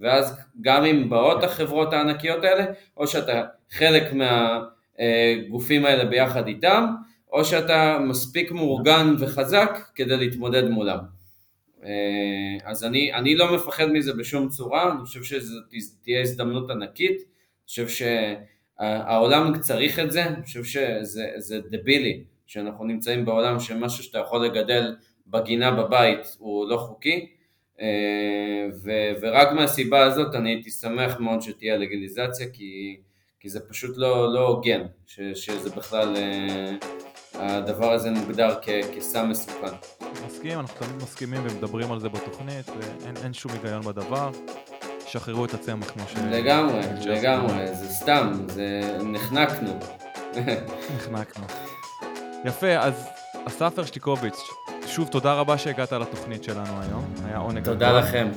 S4: ואז גם אם באות החברות הענקיות האלה, או שאתה חלק מהגופים האלה ביחד איתם, או שאתה מספיק מאורגן וחזק כדי להתמודד מולם. אה, אז אני, אני לא מפחד מזה בשום צורה, אני חושב שזו תהיה הזדמנות ענקית, אני חושב שהעולם צריך את זה, אני חושב שזה דבילי, שאנחנו נמצאים בעולם שמשהו שאתה יכול לגדל בגינה בבית הוא לא חוקי, אה, ו- ורק מהסיבה הזאת אני הייתי שמח מאוד שתהיה לגליזציה, כי, כי זה פשוט לא, לא הוגן, ש- שזה בכלל, אה, הדבר הזה מוגדר כ- כסם מסוכן.
S2: מסכים, אנחנו תמיד מסכימים ומדברים על זה בתוכנית, ואין שום היגיון בדבר. שחררו את הצמח כמו ש...
S4: לגמרי, לגמרי, זה סתם, זה נחנקנו.
S2: נחנקנו. יפה, אז אסף הרשטיקוביץ', שוב, תודה רבה שהגעת לתוכנית שלנו היום, היה עונג
S4: גדול. תודה לכם,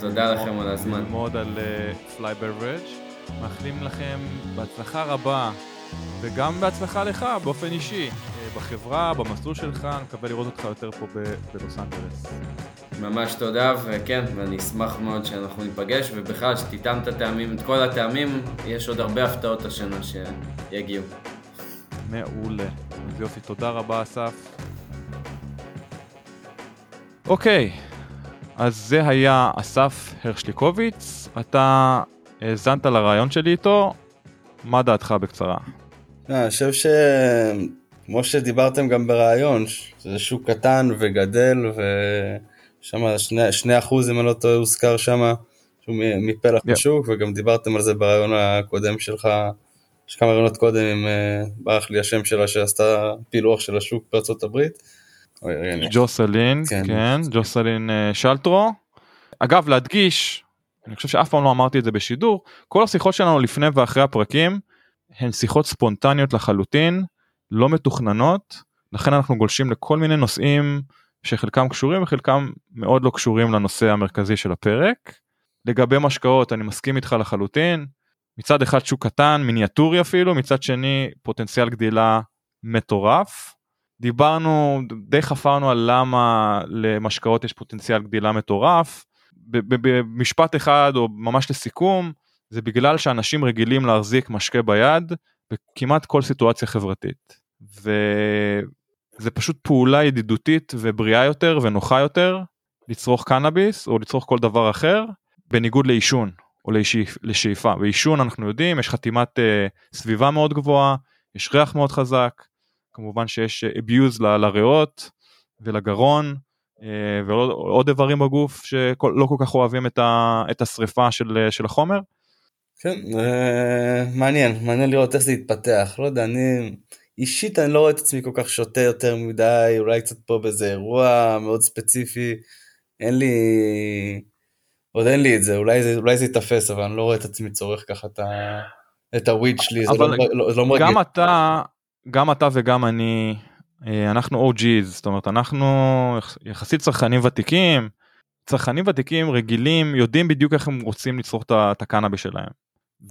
S4: תודה לכם על הזמן.
S2: ללמוד על פליי uh, ברורג'. מאחלים לכם בהצלחה רבה, וגם בהצלחה לך באופן אישי, uh, בחברה, במסלול שלך, אני מקווה לראות אותך יותר פה בלוס אנג'לס.
S4: ממש תודה, וכן, ואני אשמח מאוד שאנחנו ניפגש, ובכלל שתטעם את הטעמים, את כל הטעמים, יש עוד הרבה הפתעות השנה שיגיעו.
S2: מעולה. אז יופי, תודה רבה אסף. אוקיי, אז זה היה אסף הרשליקוביץ, אתה האזנת לרעיון שלי איתו, מה דעתך בקצרה?
S3: אה, אני חושב שכמו שדיברתם גם ברעיון, זה שוק קטן וגדל ושם שני, שני אחוז אם אני לא טועה הוזכר שם, שהוא מפלח yeah. בשוק וגם דיברתם על זה ברעיון הקודם שלך, יש כמה רעיונות קודם עם, אה, ברח לי השם שלה שעשתה פילוח של השוק בארצות הברית.
S2: ג'וסלין, כן, כן ג'וסלין אה, שלטרו. אגב, להדגיש, אני חושב שאף פעם לא אמרתי את זה בשידור, כל השיחות שלנו לפני ואחרי הפרקים הן שיחות ספונטניות לחלוטין, לא מתוכננות, לכן אנחנו גולשים לכל מיני נושאים שחלקם קשורים וחלקם מאוד לא קשורים לנושא המרכזי של הפרק. לגבי משקאות אני מסכים איתך לחלוטין, מצד אחד שוק קטן, מיניאטורי אפילו, מצד שני פוטנציאל גדילה מטורף. דיברנו, די חפרנו על למה למשקאות יש פוטנציאל גדילה מטורף. במשפט אחד או ממש לסיכום, זה בגלל שאנשים רגילים להחזיק משקה ביד בכמעט כל סיטואציה חברתית. וזה פשוט פעולה ידידותית ובריאה יותר ונוחה יותר לצרוך קנאביס או לצרוך כל דבר אחר, בניגוד לעישון או לשאיפה. ועישון אנחנו יודעים, יש חתימת uh, סביבה מאוד גבוהה, יש ריח מאוד חזק, כמובן שיש abuse ל, לריאות ולגרון אה, ועוד איברים בגוף שלא כל כך אוהבים את, ה, את השריפה של, של החומר.
S3: כן, אה, מעניין, מעניין לראות איך זה יתפתח, לא יודע, אני אישית אני לא רואה את עצמי כל כך שותה יותר מדי, אולי קצת פה באיזה אירוע מאוד ספציפי, אין לי, עוד אין לי את זה, אולי זה, אולי זה ייתפס, אבל אני לא רואה את עצמי צורך ככה את, ה, את הוויד שלי, זה לא, לא, לא מרגיש.
S2: גם אתה, גם אתה וגם אני, אה, אנחנו OG's, זאת אומרת אנחנו יחסית צרכנים ותיקים, צרכנים ותיקים רגילים יודעים בדיוק איך הם רוצים לצרוך את הקנאביס שלהם.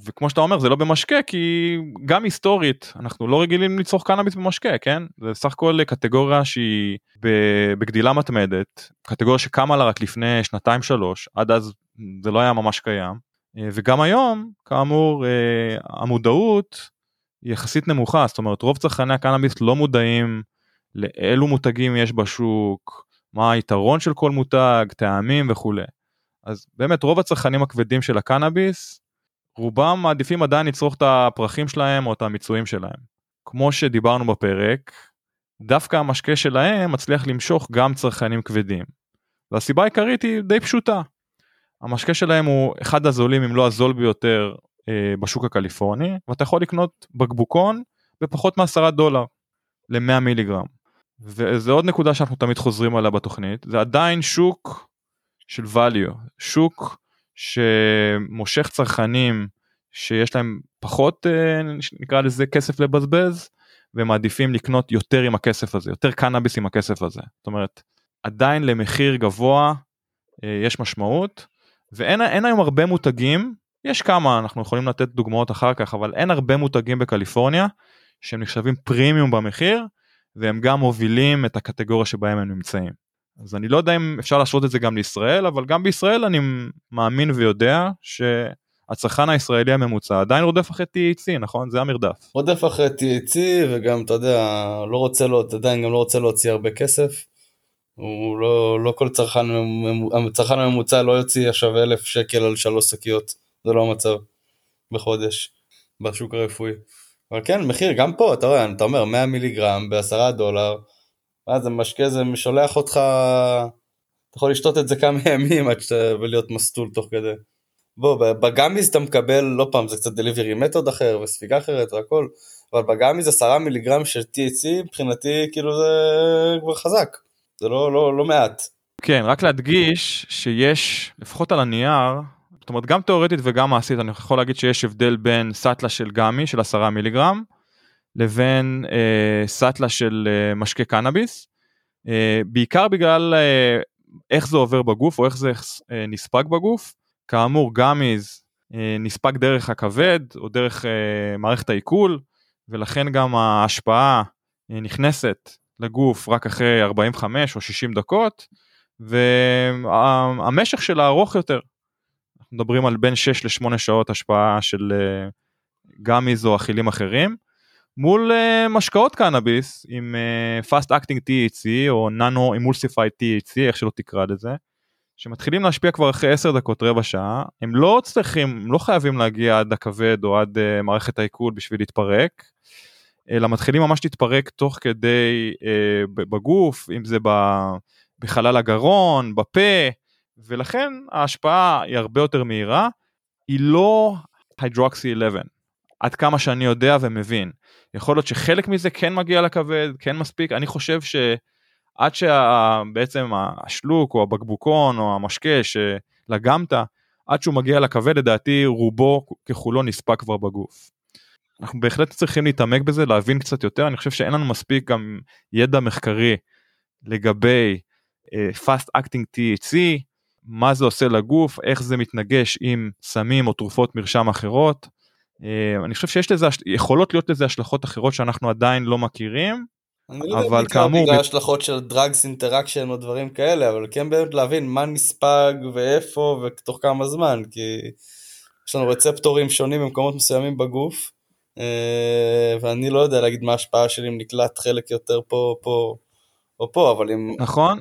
S2: וכמו שאתה אומר זה לא במשקה כי גם היסטורית אנחנו לא רגילים לצרוך קנאביס במשקה כן? זה סך הכל קטגוריה שהיא בגדילה מתמדת קטגוריה שקמה לה רק לפני שנתיים שלוש עד אז זה לא היה ממש קיים. וגם היום כאמור המודעות היא יחסית נמוכה זאת אומרת רוב צרכני הקנאביס לא מודעים לאילו מותגים יש בשוק מה היתרון של כל מותג טעמים וכולי. אז באמת רוב הצרכנים הכבדים של הקנאביס רובם מעדיפים עדיין לצרוך את הפרחים שלהם או את המיצויים שלהם. כמו שדיברנו בפרק, דווקא המשקה שלהם מצליח למשוך גם צרכנים כבדים. והסיבה העיקרית היא די פשוטה. המשקה שלהם הוא אחד הזולים אם לא הזול ביותר בשוק הקליפורני, ואתה יכול לקנות בקבוקון בפחות מעשרה דולר ל-100 מיליגרם. וזה עוד נקודה שאנחנו תמיד חוזרים עליה בתוכנית, זה עדיין שוק של value, שוק שמושך צרכנים שיש להם פחות אה, נקרא לזה כסף לבזבז ומעדיפים לקנות יותר עם הכסף הזה יותר קנאביס עם הכסף הזה זאת אומרת עדיין למחיר גבוה אה, יש משמעות ואין היום הרבה מותגים יש כמה אנחנו יכולים לתת דוגמאות אחר כך אבל אין הרבה מותגים בקליפורניה שהם נחשבים פרימיום במחיר והם גם מובילים את הקטגוריה שבהם הם נמצאים. אז אני לא יודע אם אפשר להשוות את זה גם לישראל, אבל גם בישראל אני מאמין ויודע שהצרכן הישראלי הממוצע עדיין רודף אחרי THC, נכון? זה המרדף.
S3: רודף אחרי THC וגם, אתה יודע, לא רוצה לו, עדיין גם לא רוצה להוציא הרבה כסף. הוא לא, לא כל צרכן, הצרכן הממוצע לא יוציא עכשיו אלף שקל על שלוש שקיות, זה לא המצב בחודש בשוק הרפואי. אבל כן, מחיר, גם פה, אתה רואה, אתה אומר 100 מיליגרם בעשרה דולר, ואז המשקה הזה שולח אותך, אתה יכול לשתות את זה כמה ימים עד שאתה, ולהיות מסטול תוך כדי. בוא, בגאמיז אתה מקבל, לא פעם, זה קצת דליברי מתוד אחר וספיגה אחרת והכל, אבל בגאמיז עשרה מיליגרם של THC, מבחינתי, כאילו זה כבר חזק, זה לא, לא, לא מעט.
S2: כן, רק להדגיש שיש, לפחות על הנייר, זאת אומרת גם תאורטית וגם מעשית, אני יכול להגיד שיש הבדל בין סאטלה של גאמי של עשרה מיליגרם, לבין אה, סאטלה של אה, משקה קנאביס, אה, בעיקר בגלל אה, איך זה עובר בגוף או איך זה אה, נספג בגוף. כאמור גאמיז אה, נספג דרך הכבד או דרך אה, מערכת העיכול, ולכן גם ההשפעה אה, נכנסת לגוף רק אחרי 45 או 60 דקות, והמשך שלה ארוך יותר. אנחנו מדברים על בין 6 ל-8 שעות השפעה של אה, גאמיז או אכילים אחרים. מול uh, משקאות קנאביס עם uh, fast acting THC או nano emulsified THC איך שלא תקרא לזה שמתחילים להשפיע כבר אחרי 10 דקות רבע שעה הם לא צריכים הם לא חייבים להגיע עד הכבד או עד מערכת העיכול בשביל להתפרק אלא מתחילים ממש להתפרק תוך כדי uh, בגוף אם זה בחלל הגרון בפה ולכן ההשפעה היא הרבה יותר מהירה היא לא הידרוקסי 11 עד כמה שאני יודע ומבין. יכול להיות שחלק מזה כן מגיע לכבד, כן מספיק, אני חושב שעד שבעצם השלוק או הבקבוקון או המשקה שלגמת, עד שהוא מגיע לכבד לדעתי רובו ככולו נספג כבר בגוף. אנחנו בהחלט צריכים להתעמק בזה, להבין קצת יותר, אני חושב שאין לנו מספיק גם ידע מחקרי לגבי אה, fast acting THC, מה זה עושה לגוף, איך זה מתנגש עם סמים או תרופות מרשם אחרות. אה, אני חושב שיש לזה, יכולות להיות לזה השלכות אחרות שאנחנו עדיין לא מכירים.
S3: אני לא יודע כאמור... בגלל השלכות של drugs interaction או דברים כאלה, אבל כן באמת להבין מה נספג ואיפה ותוך כמה זמן, כי יש לנו רצפטורים שונים במקומות מסוימים בגוף, אה, ואני לא יודע להגיד מה ההשפעה שלי אם נקלט חלק יותר פה, פה או פה, אבל אם...
S2: נכון.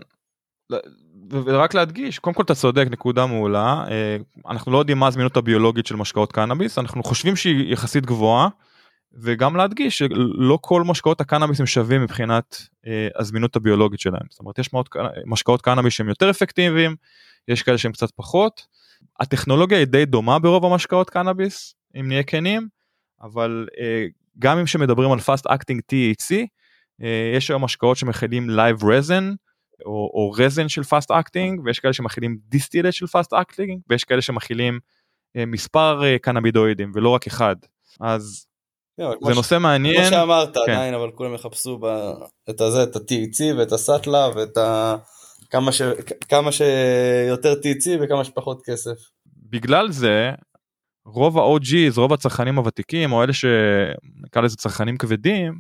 S2: ורק להדגיש קודם כל אתה צודק נקודה מעולה. אה, אנחנו לא יודעים מה הזמינות הביולוגית של משקאות קנאביס אנחנו חושבים שהיא יחסית גבוהה וגם להדגיש שלא כל משקאות הקנאביס הם שווים מבחינת אה, הזמינות הביולוגית שלהם. זאת אומרת יש משקאות קנאביס שהם יותר אפקטיביים יש כאלה שהם קצת פחות. הטכנולוגיה היא די דומה ברוב המשקאות קנאביס אם נהיה כנים אבל אה, גם אם שמדברים על fast acting THC יש היום משקאות שמכילים live resin או, או rosin של fast acting ויש כאלה שמכילים distillate של fast acting ויש כאלה שמכילים אה, מספר אה, קנאבינואידים ולא רק אחד אז כן, זה נושא ש... מעניין.
S3: כמו שאמרת כן. עדיין אבל כולם יחפשו ב... את הזה את ה-THC ואת הסאטלה ואת כמה, ש... כמה שיותר THC וכמה שפחות כסף.
S2: בגלל זה רוב ה-OG's, רוב הצרכנים הוותיקים, או אלה שנקרא לזה צרכנים כבדים,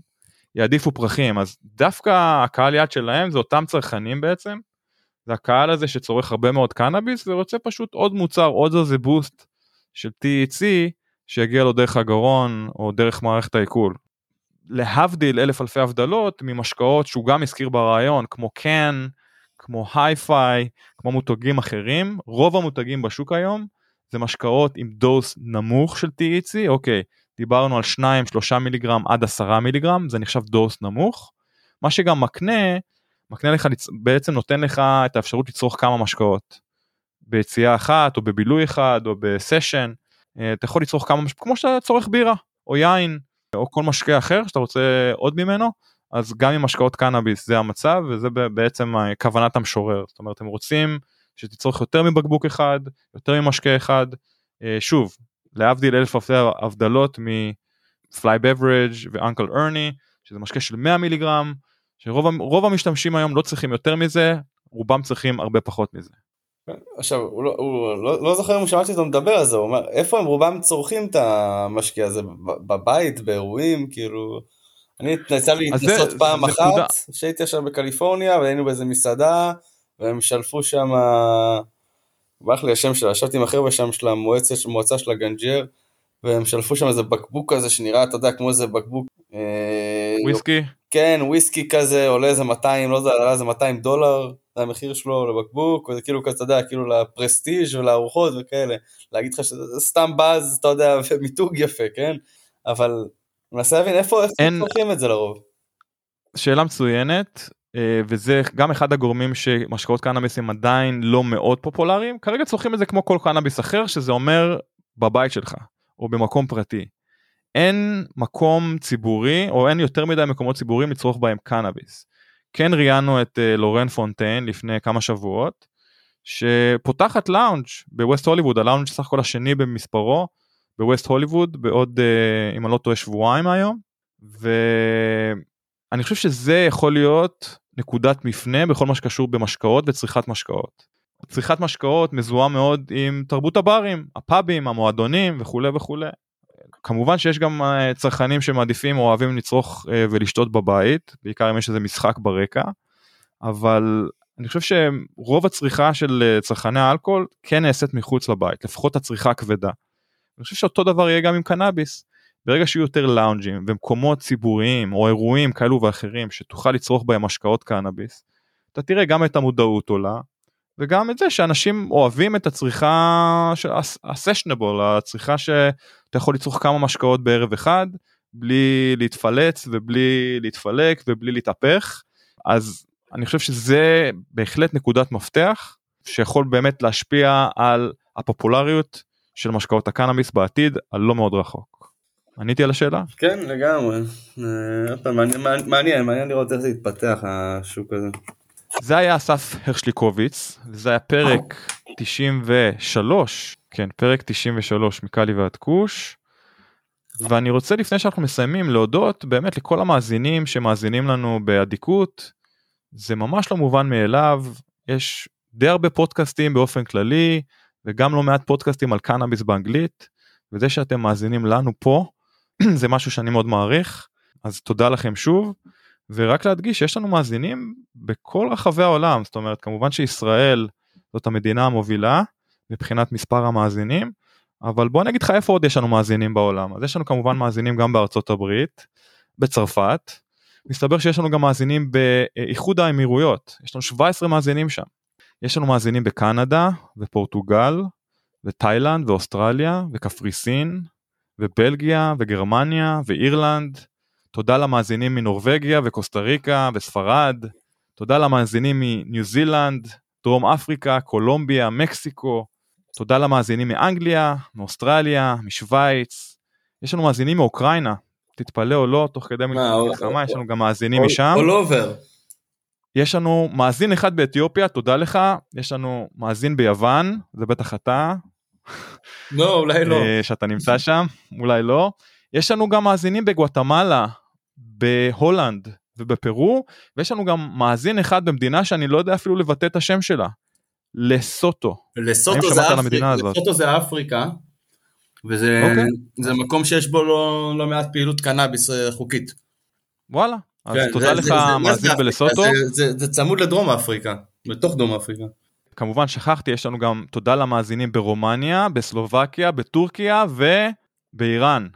S2: יעדיפו פרחים. אז דווקא הקהל יעד שלהם זה אותם צרכנים בעצם, זה הקהל הזה שצורך הרבה מאוד קנאביס ורוצה פשוט עוד מוצר, עוד איזה בוסט של THC שיגיע לו דרך הגרון או דרך מערכת העיכול. להבדיל אלף אלפי הבדלות ממשקאות שהוא גם הזכיר ברעיון, כמו קן, כמו היי-פיי, כמו מותגים אחרים, רוב המותגים בשוק היום זה משקאות עם דוס נמוך של THC, אוקיי, דיברנו על 2-3 מיליגרם עד 10 מיליגרם, זה נחשב דוס נמוך. מה שגם מקנה, מקנה לך, בעצם נותן לך את האפשרות לצרוך כמה משקאות. ביציאה אחת, או בבילוי אחד, או בסשן, אה, אתה יכול לצרוך כמה משקאות, כמו שאתה צורך בירה, או יין, או כל משקה אחר שאתה רוצה עוד ממנו, אז גם עם משקאות קנאביס זה המצב, וזה בעצם כוונת המשורר. זאת אומרת, הם רוצים שתצרוך יותר מבקבוק אחד, יותר ממשקה אחד. אה, שוב, להבדיל אלף אלפי הבדלות מפליי בברג' ואנקל ארני, שזה משקה של 100 מיליגרם, שרוב המשתמשים היום לא צריכים יותר מזה, רובם צריכים הרבה פחות מזה.
S3: עכשיו, הוא לא, הוא לא, לא זוכר אם שמעתי אותו מדבר על זה, הוא אומר, איפה הם רובם צורכים את המשקיע הזה? בבית, באירועים, כאילו... אני יצא לי להתנסות פעם זה אחת, כשהייתי עכשיו בקליפורניה, והיינו באיזה מסעדה, והם שלפו שם, ברח לי השם שלה, ישבתי עם החבר'ה שם של המועצה, של הגנג'ר, והם שלפו שם איזה בקבוק כזה שנראה, אתה יודע, כמו איזה בקבוק...
S2: אה, וויסקי?
S3: כן, וויסקי כזה, עולה איזה 200, לא יודע, עולה איזה 200 דולר, זה המחיר שלו לבקבוק, וזה כאילו כזה, אתה יודע, כאילו לפרסטיג' ולארוחות וכאלה. להגיד לך שזה סתם באז, אתה יודע, ומיתוג יפה, כן? אבל מנסה להבין איפה, איך אין... צורכים את זה לרוב.
S2: שאלה מצוינת. אה, וזה גם אחד הגורמים שמשקאות קנאביס הם עדיין לא מאוד פופולריים כרגע צורכים את זה כמו כל קנאביס אחר שזה אומר בבית שלך או במקום פרטי. אין מקום ציבורי או אין יותר מדי מקומות ציבוריים לצרוך בהם קנאביס. כן ראיינו את uh, לורן פונטיין לפני כמה שבועות שפותחת לאונג' בווסט הוליווד הלאונג' סך הכל השני במספרו בווסט הוליווד בעוד uh, אם אני לא טועה שבועיים היום ואני חושב שזה יכול להיות נקודת מפנה בכל מה שקשור במשקאות וצריכת משקאות. צריכת משקאות מזוהה מאוד עם תרבות הברים, הפאבים, המועדונים וכולי וכולי. כמובן שיש גם אה, צרכנים שמעדיפים או אוהבים לצרוך אה, ולשתות בבית, בעיקר אם יש איזה משחק ברקע, אבל אני חושב שרוב הצריכה של אה, צרכני האלכוהול כן נעשית מחוץ לבית, לפחות הצריכה הכבדה. אני חושב שאותו דבר יהיה גם עם קנאביס. ברגע שיהיו יותר לאונג'ים ומקומות ציבוריים או אירועים כאלו ואחרים שתוכל לצרוך בהם השקעות קנאביס, אתה תראה גם את המודעות עולה וגם את זה שאנשים אוהבים את הצריכה של הסשנבול, הצריכה שאתה יכול לצרוך כמה משקאות בערב אחד בלי להתפלץ ובלי להתפלק ובלי להתהפך, אז אני חושב שזה בהחלט נקודת מפתח שיכול באמת להשפיע על הפופולריות של משקאות הקנאביס בעתיד הלא מאוד רחוק. עניתי על השאלה?
S3: כן, לגמרי. אה, מעניין, מעניין לראות איך זה יתפתח השוק הזה.
S2: זה היה אסף הרשליקוביץ, זה היה פרק 93, כן, פרק 93 מקאלי ועד כוש. ואני רוצה לפני שאנחנו מסיימים להודות באמת לכל המאזינים שמאזינים לנו באדיקות. זה ממש לא מובן מאליו, יש די הרבה פודקאסטים באופן כללי, וגם לא מעט פודקאסטים על קנאביס באנגלית, וזה שאתם מאזינים לנו פה, זה משהו שאני מאוד מעריך אז תודה לכם שוב ורק להדגיש יש לנו מאזינים בכל רחבי העולם זאת אומרת כמובן שישראל זאת המדינה המובילה מבחינת מספר המאזינים אבל בוא נגיד לך איפה עוד יש לנו מאזינים בעולם. אז יש לנו כמובן מאזינים גם בארצות הברית בצרפת מסתבר שיש לנו גם מאזינים באיחוד האמירויות יש לנו 17 מאזינים שם. יש לנו מאזינים בקנדה ופורטוגל ותאילנד ואוסטרליה וקפריסין ובלגיה וגרמניה ואירלנד. תודה למאזינים מנורבגיה וקוסטה ריקה וספרד. תודה למאזינים מניו זילנד, דרום אפריקה, קולומביה, מקסיקו. תודה למאזינים מאנגליה, מאוסטרליה, משוויץ. יש לנו מאזינים מאוקראינה, תתפלא או לא, תוך כדי מלחמה יש לנו גם מאזינים משם.
S3: all over.
S2: יש לנו מאזין אחד באתיופיה, תודה לך. יש לנו מאזין ביוון, זה בטח אתה,
S3: לא, אולי לא.
S2: אה, שאתה נמצא שם, אולי לא. יש לנו גם מאזינים בגואטמלה, בהולנד, ובפרו, ויש לנו גם מאזין אחד במדינה שאני לא יודע אפילו לבטא את השם שלה, לסוטו.
S3: לסוטו זה, אפריקה, לסוטו זה אפריקה, וזה okay. אוקיי. זה מקום שיש בו לא, לא מעט פעילות קנאביס אה, חוקית.
S2: וואלה, אז כן, תודה זה, לך מאזין בלסוטו.
S3: זה, זה, זה צמוד לדרום אפריקה, בתוך דרום אפריקה.
S2: כמובן שכחתי, יש לנו גם תודה למאזינים ברומניה, בסלובקיה, בטורקיה ובאיראן.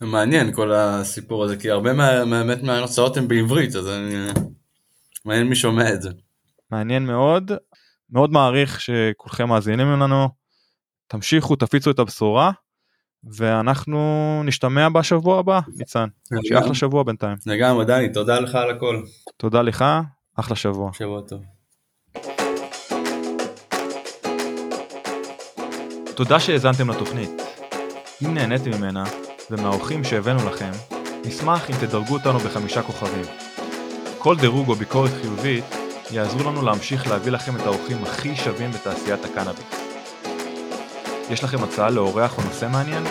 S3: מעניין כל הסיפור הזה, כי הרבה מהאמת מההרצאות הן בעברית, אז אני... מעניין מי שומע את זה.
S2: מעניין מאוד, מאוד מעריך שכולכם מאזינים לנו, תמשיכו, תפיצו את הבשורה, ואנחנו נשתמע בשבוע הבא, ניצן. שיהיה אחלה שבוע בינתיים.
S3: לגמרי, דני, תודה לך על הכל.
S2: תודה לך, אחלה שבוע.
S3: שבוע טוב.
S2: תודה שהאזנתם לתוכנית. אם נהניתם ממנה, ומהאורחים שהבאנו לכם, נשמח אם תדרגו אותנו בחמישה כוכבים. כל דירוג או ביקורת חיובית יעזרו לנו להמשיך להביא לכם את האורחים הכי שווים בתעשיית הקנאביס. יש לכם הצעה לאורח או נושא מעניין?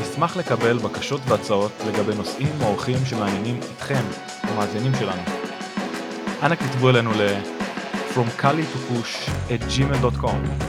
S2: נשמח לקבל בקשות והצעות לגבי נושאים או אורחים שמעניינים אתכם, המאזינים שלנו. אנא כתבו אלינו ל- From Kali to Push at gmail.com